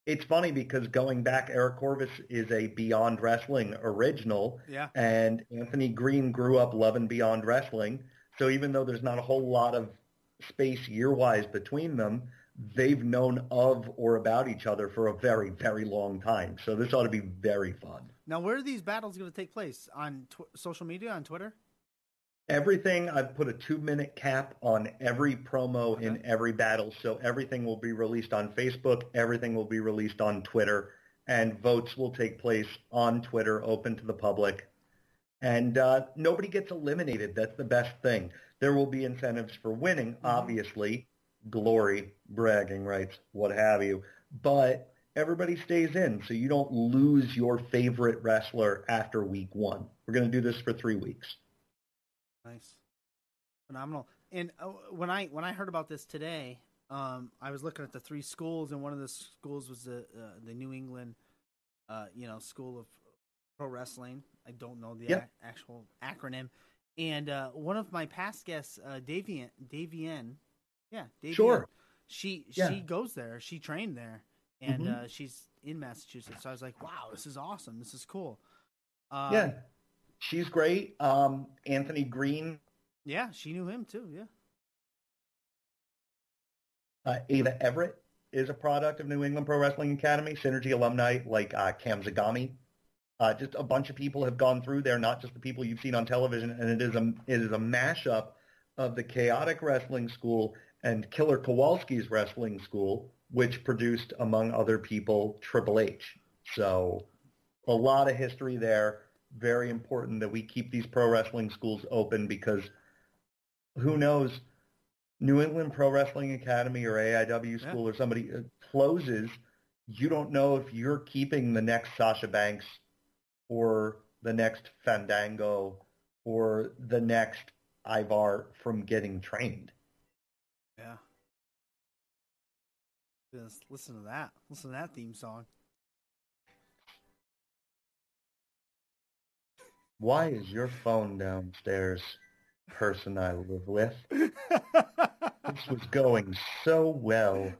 it's funny because going back, Eric Corvus is a Beyond Wrestling original, Yeah. and Anthony Green grew up loving Beyond Wrestling. So even though there's not a whole lot of space year-wise between them, they've known of or about each other for a very, very long time. So this ought to be very fun. Now, where are these battles going to take place? On tw- social media, on Twitter? Everything, I've put a two-minute cap on every promo in every battle. So everything will be released on Facebook. Everything will be released on Twitter. And votes will take place on Twitter, open to the public. And uh, nobody gets eliminated. That's the best thing. There will be incentives for winning, obviously, glory, bragging rights, what have you. But everybody stays in, so you don't lose your favorite wrestler after week one. We're going to do this for three weeks. Nice, phenomenal. And uh, when I when I heard about this today, um, I was looking at the three schools, and one of the schools was the uh, the New England, uh, you know, School of Pro Wrestling. I don't know the Yep. a- actual acronym. And uh, one of my past guests, uh, Davian, Davian, yeah, Davian, Sure. She Yeah. she goes there. She trained there, and Mhm. uh, she's in Massachusetts. So I was like, wow, this is awesome. This is cool. Um, yeah, she's great. Um, Anthony Green, yeah, she knew him too. Yeah. uh, Ava Everett is a product of New England Pro Wrestling Academy. Synergy alumni like uh, Cam Zagami. Uh, just a bunch of people have gone through there, not just the people you've seen on television. And it is a it is a mashup of the Chaotic Wrestling School and Killer Kowalski's Wrestling School, which produced, among other people, Triple H. So a lot of history there. Very important that we keep these pro wrestling schools open because who knows, New England Pro Wrestling Academy or AIW Yeah. school or somebody uh, closes, you don't know if you're keeping the next Sasha Banks or the next Fandango or the next Ivar from getting trained. Yeah. Just listen to that. Listen to that theme song. Why is your phone downstairs, person I live with? This was [LAUGHS] going so well.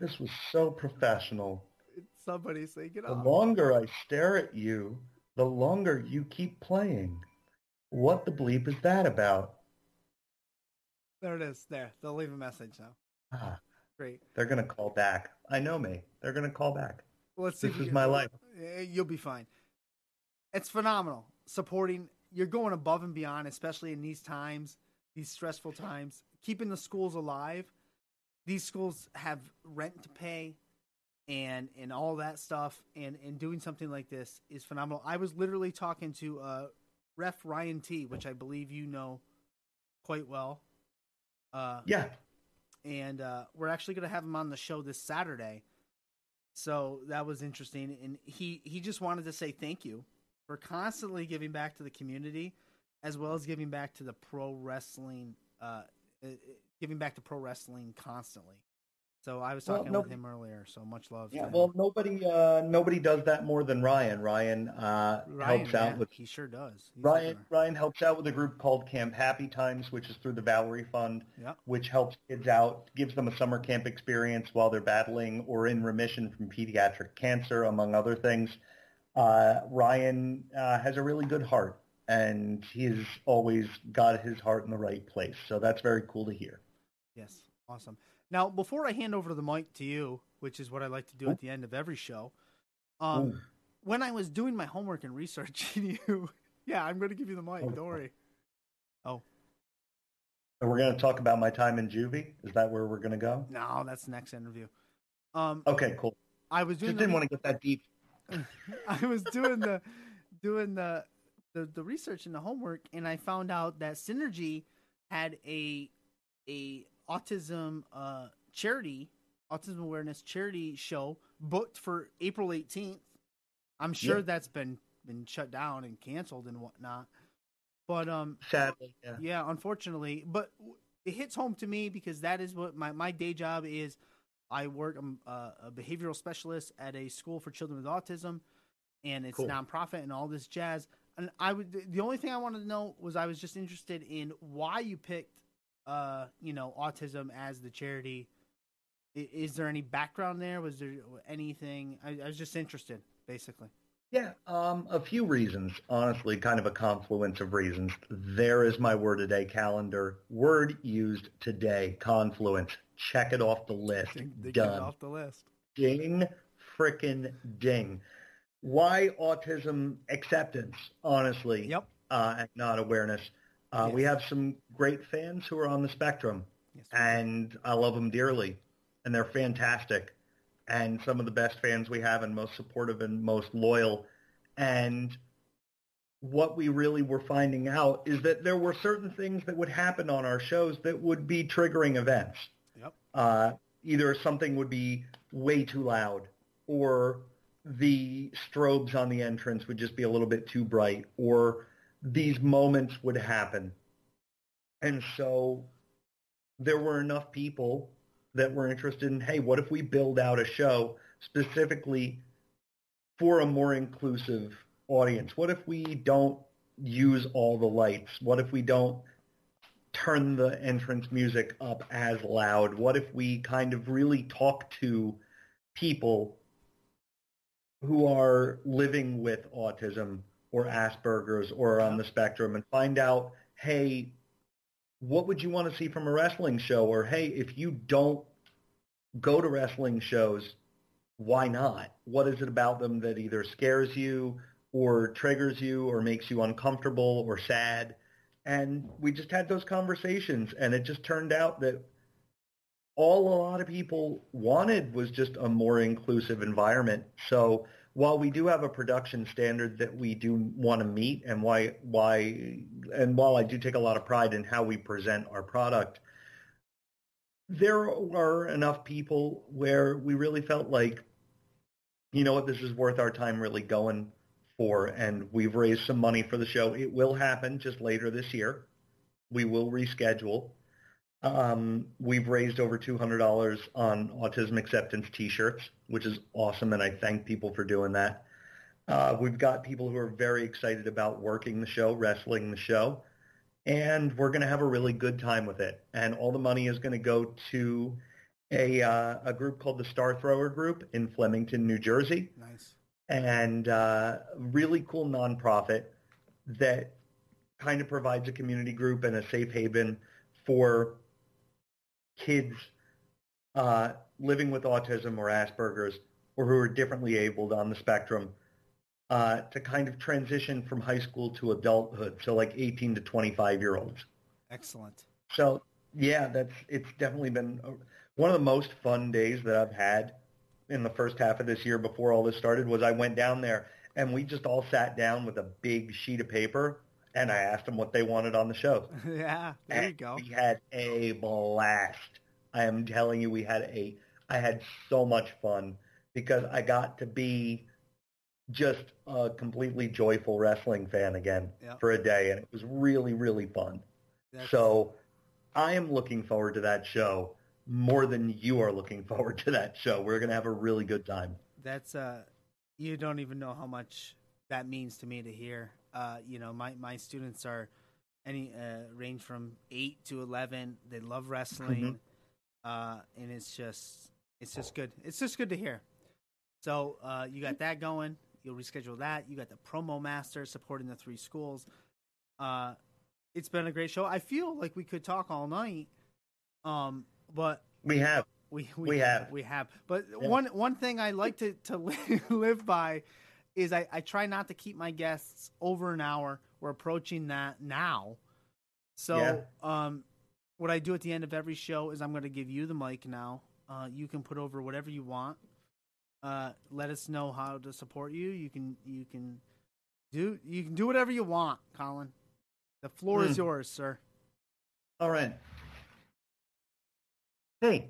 This was so professional. Somebody say get The longer I stare at you, the longer you keep playing. What the bleep is that about? There it is. There. They'll leave a message now. Ah, Great. they're going to call back. I know me. They're going to call back. Well, let's see. This is my life. Eh, You'll be fine. It's phenomenal. Supporting. You're going above and beyond, especially in these times, these stressful times. Keeping the schools alive. These schools have rent to pay, and and all that stuff. And and doing something like this is phenomenal. I was literally talking to uh, Ref Ryan T, which I believe you know quite well. Uh, Yeah. And uh, we're actually going to have him on the show this Saturday. So that was interesting, and he he just wanted to say thank you for constantly giving back to the community, as well as giving back to the pro wrestling, uh, uh, giving back to pro wrestling constantly. So I was Well, talking no- with him earlier. So much love. Yeah, well, nobody, uh, nobody does that more than Ryan. Ryan, uh, Ryan, helps out yeah, with he sure does. He's Ryan. Ryan helps out with a group called Camp Happy Times, which is through the Valerie Fund, Yeah. which helps kids out, gives them a summer camp experience while they're battling or in remission from pediatric cancer, among other things. Uh, Ryan uh, has a really good heart, and he's always got his heart in the right place. So that's very cool to hear. Yes, awesome. Now, before I hand over the mic to you, which is what I like to do at the end of every show, um, when I was doing my homework and researching [LAUGHS] you, yeah, I'm going to give you the mic. Oh. Don't worry. Oh And we're going to talk about my time in juvie. Is that where we're going to go? no, that's the next interview. Um, Okay, cool. I was doing. Just didn't re- want to get that deep. [LAUGHS] I was doing the doing the, the the research and the homework, and I found out that Synergy had a a autism uh, charity autism awareness charity show booked for April 18th. I'm sure Yeah. that's been been shut down and canceled and whatnot. But um, Sadly, yeah. yeah, unfortunately, but it hits home to me because that is what my, my day job is. I work. I'm uh, a behavioral specialist at a school for children with autism, and it's Cool. nonprofit and all this jazz. And I would. the- The only thing I wanted to know was I was just interested in why you picked, uh, you know, autism as the charity, I- Is there any background there? Was there anything? I, I was just interested, basically. Yeah, um, a few reasons, honestly, kind of a confluence of reasons. There is my word a day calendar. Word used today, confluence. Check it off the list. They Done. off the list. Ding, frickin' ding. Why autism acceptance, honestly, Yep. uh, and not awareness. Uh, We have some great fans who are on the spectrum, Yes, and I love them dearly, and they're fantastic, and some of the best fans we have, and most supportive and most loyal. And what we really were finding out is that there were certain things that would happen on our shows that would be triggering events Yep. uh, either something would be way too loud or the strobes on the entrance would just be a little bit too bright or these moments would happen. And so there were enough people that were interested in, hey, what if we build out a show specifically for a more inclusive audience? What if we don't use all the lights? What if we don't turn the entrance music up as loud? What if we kind of really talk to people who are living with autism or Asperger's or on the spectrum and find out, hey, what would you want to see from a wrestling show? Or hey, if you don't go to wrestling shows, why not? What is it about them that either scares you or triggers you or makes you uncomfortable or sad? And we just had those conversations and it just turned out that all a lot of people wanted was just a more inclusive environment. So while we do have a production standard that we do want to meet and why why and while I do take a lot of pride in how we present our product, there were enough people where we really felt like, you know what, this is worth our time really going for and we've raised some money for the show. It will happen just later this year. We will reschedule. Um, we've raised over $200 on autism acceptance t-shirts, which is awesome, and I thank people for doing that. Uh, we've got people who are very excited about working the show, wrestling the show, and we're going to have a really good time with it. And all the money is going to go to a, uh, a group called the Star Thrower Group in Flemington, New Jersey Nice. and uh, really cool nonprofit that kind of provides a community group and a safe haven for kids uh, living with autism or Asperger's or who are differently abled on the spectrum uh, to kind of transition from high school to adulthood, so like 18 to 25 year olds. Excellent. So yeah, that's it's definitely been one of the most fun days that I've had in the first half of this year before all this started was I went down there and we just all sat down with a big sheet of paper and I asked them what they wanted on the show. [LAUGHS] yeah, there you go. We had a blast. I am telling you, we had a. I had so much fun because I got to be just a completely joyful wrestling fan again Yep. for a day, and it was really, really fun. That's- So I am looking forward to that show more than you are looking [LAUGHS] forward to that show. We're going to have a really good time. that's uh you don't even know how much that means to me to hear uh you know my my students are any uh range from 8 to 11 they love wrestling uh and it's just it's just good. It's just good to hear. So uh you got that going. You'll reschedule that. You got the promo master supporting the three schools. Uh it's been a great show. I feel like we could talk all night um but We have. we we, We have. we have. But Yeah. one one thing I like to to [LAUGHS] live by is I I try not to keep my guests over an hour. We're approaching that now. So Yeah. um what I do at the end of every show is I'm going to give you the mic now. Uh you can put over whatever you want. Uh let us know how to support you. You can you can do you can do whatever you want, Colin. The floor is Hmm. yours, sir. All right. Hey.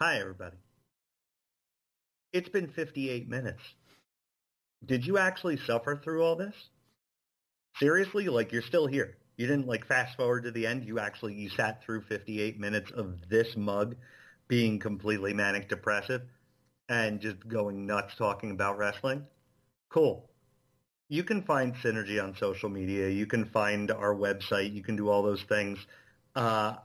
Hi, everybody. It's been 58 minutes. Did you actually suffer through all this? Seriously? Like, you're still here. You didn't, like, fast forward to the end? You actually, you sat through 58 minutes of this mug being completely manic depressive and just going nuts talking about wrestling? Cool. You can find Synergy on social media. You can find our website. You can do all those things. Uh,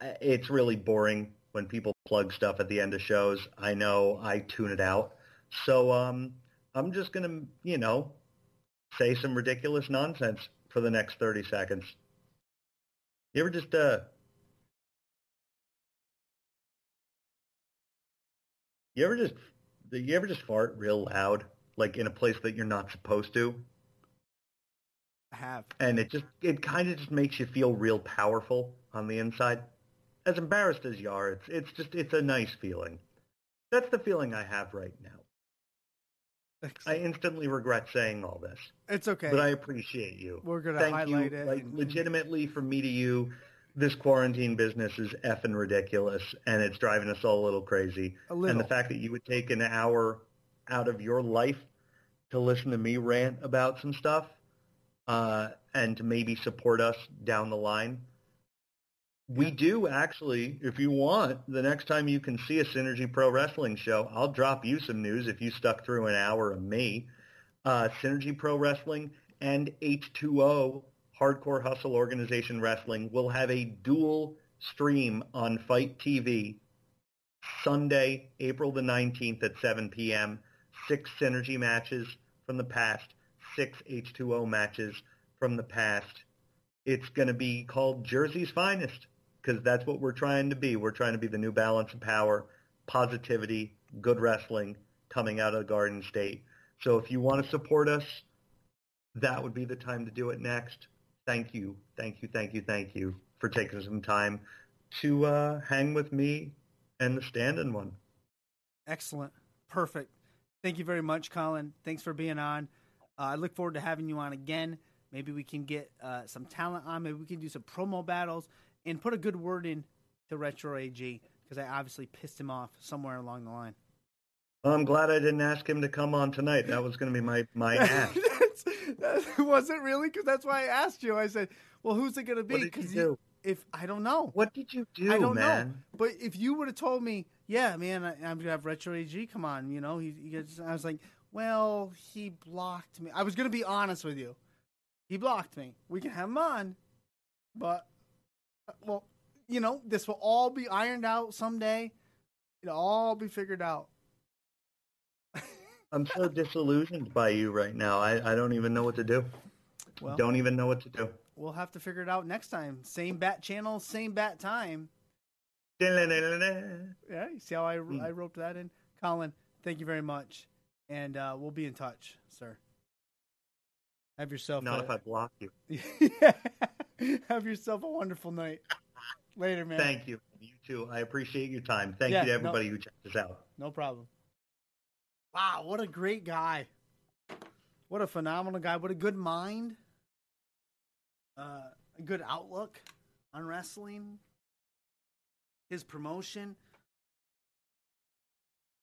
it's really boring when people plug stuff at the end of shows. I know I tune it out. So um, I'm just going to, you know, say some ridiculous nonsense for the next 30 seconds. You ever just, uh, you ever just, you ever just fart real loud, like in a place that you're not supposed to? I have. and it just it kind of just makes you feel real powerful on the inside. As embarrassed as you are, it's it's just it's a nice feeling. That's the feeling I have right now. I instantly regret saying all this, It's okay. but I appreciate you. We're gonna Thank highlight you. it. Like and- legitimately, from me to you, this quarantine business is effing ridiculous, and it's driving us all a little crazy. A little. And the fact that you would take an hour out of your life to listen to me rant about some stuff uh, and to maybe support us down the line. We do actually, if you want, the next time you can see a Synergy Pro Wrestling show, I'll drop you some news if you stuck through an hour of me. Uh, Synergy Pro Wrestling and H2O Hardcore Hustle Organization Wrestling will have a dual stream on FITE TV Sunday, April the 19th at 7 p.m. Six Synergy matches from the past, six H2O matches from the past. It's going to be called Jersey's Finest because that's what we're trying to be. We're trying to be the new balance of power, positivity, good wrestling coming out of the Garden State. So if you want to support us, that would be the time to do it next. Thank you, thank you, thank you, thank you for taking some time to uh, hang with me and the stand-in one. Excellent. Perfect. Thank you very much, Colin. Thanks for being on. Uh, I look forward to having you on again. Maybe we can get uh, some talent on. Maybe we can do some promo battles and put a good word in to Retro AG because I obviously pissed him off somewhere along the line. Well, I'm glad I didn't ask him to come on tonight. That was going to be my my [LAUGHS] ask. that wasn't really because that's why I asked you. I said, "Well, who's it going to be?" What did you Because if I don't know, What did you do, I don't man? know. But if you would have told me, yeah, man, I, I'm gonna have Retro AG come on, you know, he, he gets, I was like, well, he blocked me. I was gonna be honest with you. He blocked me. We can have him on, but well, you know, this will all be ironed out someday. It'll all be figured out. I'm so [LAUGHS] disillusioned by you right now. I, I don't even know what to do. Well, Don't even know what to do. we'll have to figure it out next time. Same bat channel, same bat time. Not Yeah, you see how I, I roped that in? Colin, thank you very much. And uh, we'll be in touch, sir. Have yourself a, if I block you. [LAUGHS] [LAUGHS] Have yourself a wonderful night. Later, man. Thank you. You too. I appreciate your time. Thank Yeah, you to no- everybody who checked us out. No problem. Wow, what a great guy. What a phenomenal guy. What a good mind. Uh, a good outlook on wrestling. His promotion.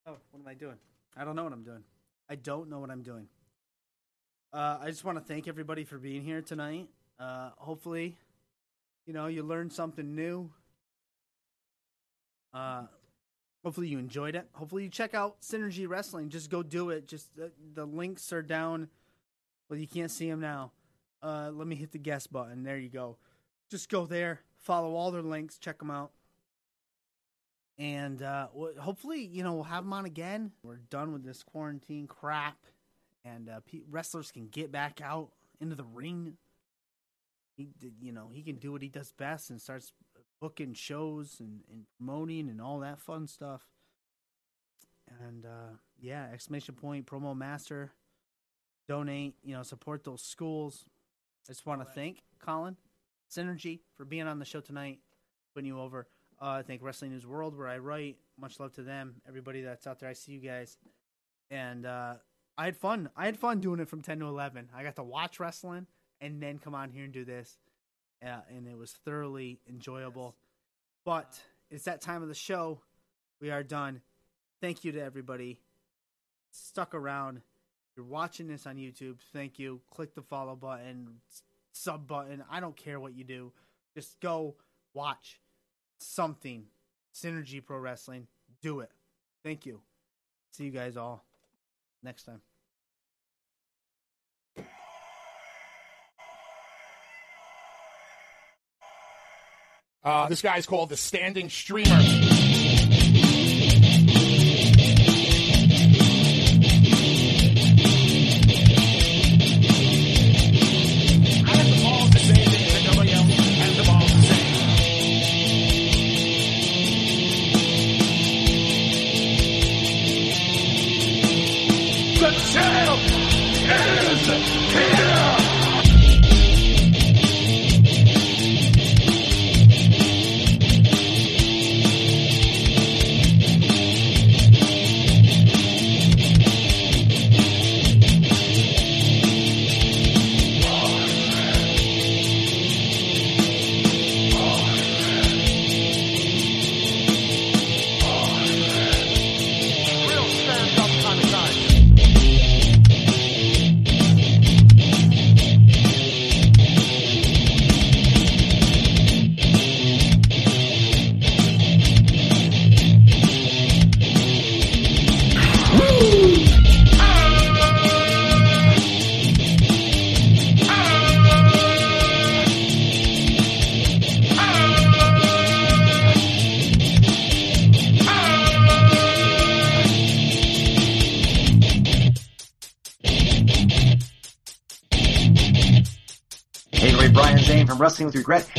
Oh, what am I doing? I don't know what I'm doing. I don't know what I'm doing. Uh, I just want to thank everybody for being here tonight. Uh, hopefully, you know, you learned something new. Uh, hopefully you enjoyed it. Hopefully you check out Synergy Wrestling. Just go do it. Just the, the links are down. Well, you can't see them now. Uh, let me hit the guest button. There you go. Just go there. Follow all their links. Check them out. And uh, hopefully, you know, we'll have them on again. We're done with this quarantine crap, and uh, wrestlers can get back out into the ring. He, did- you know, he can do what he does best and starts booking shows and, and promoting and all that fun stuff. And uh, yeah, exclamation point promo master, donate, you know, support those schools. I just want to thank Colin Synergy for being on the show tonight, putting you over. Uh, I thank Wrestling News World where I write. Much love to them, everybody that's out there. I see you guys, and uh, I had fun. I had fun doing it from ten to eleven. I got to watch wrestling and then come on here and do this uh, and it was thoroughly enjoyable. But it's that time of the show. We are done. Thank you to everybody stuck around. If you're watching this on YouTube, thank you. Click the follow button, sub button. I don't care what you do. Just go watch something. Synergy Pro Wrestling. Do it. Thank you. See you guys all next time. Uh, this guy's called the Standing Streamer. With Regret,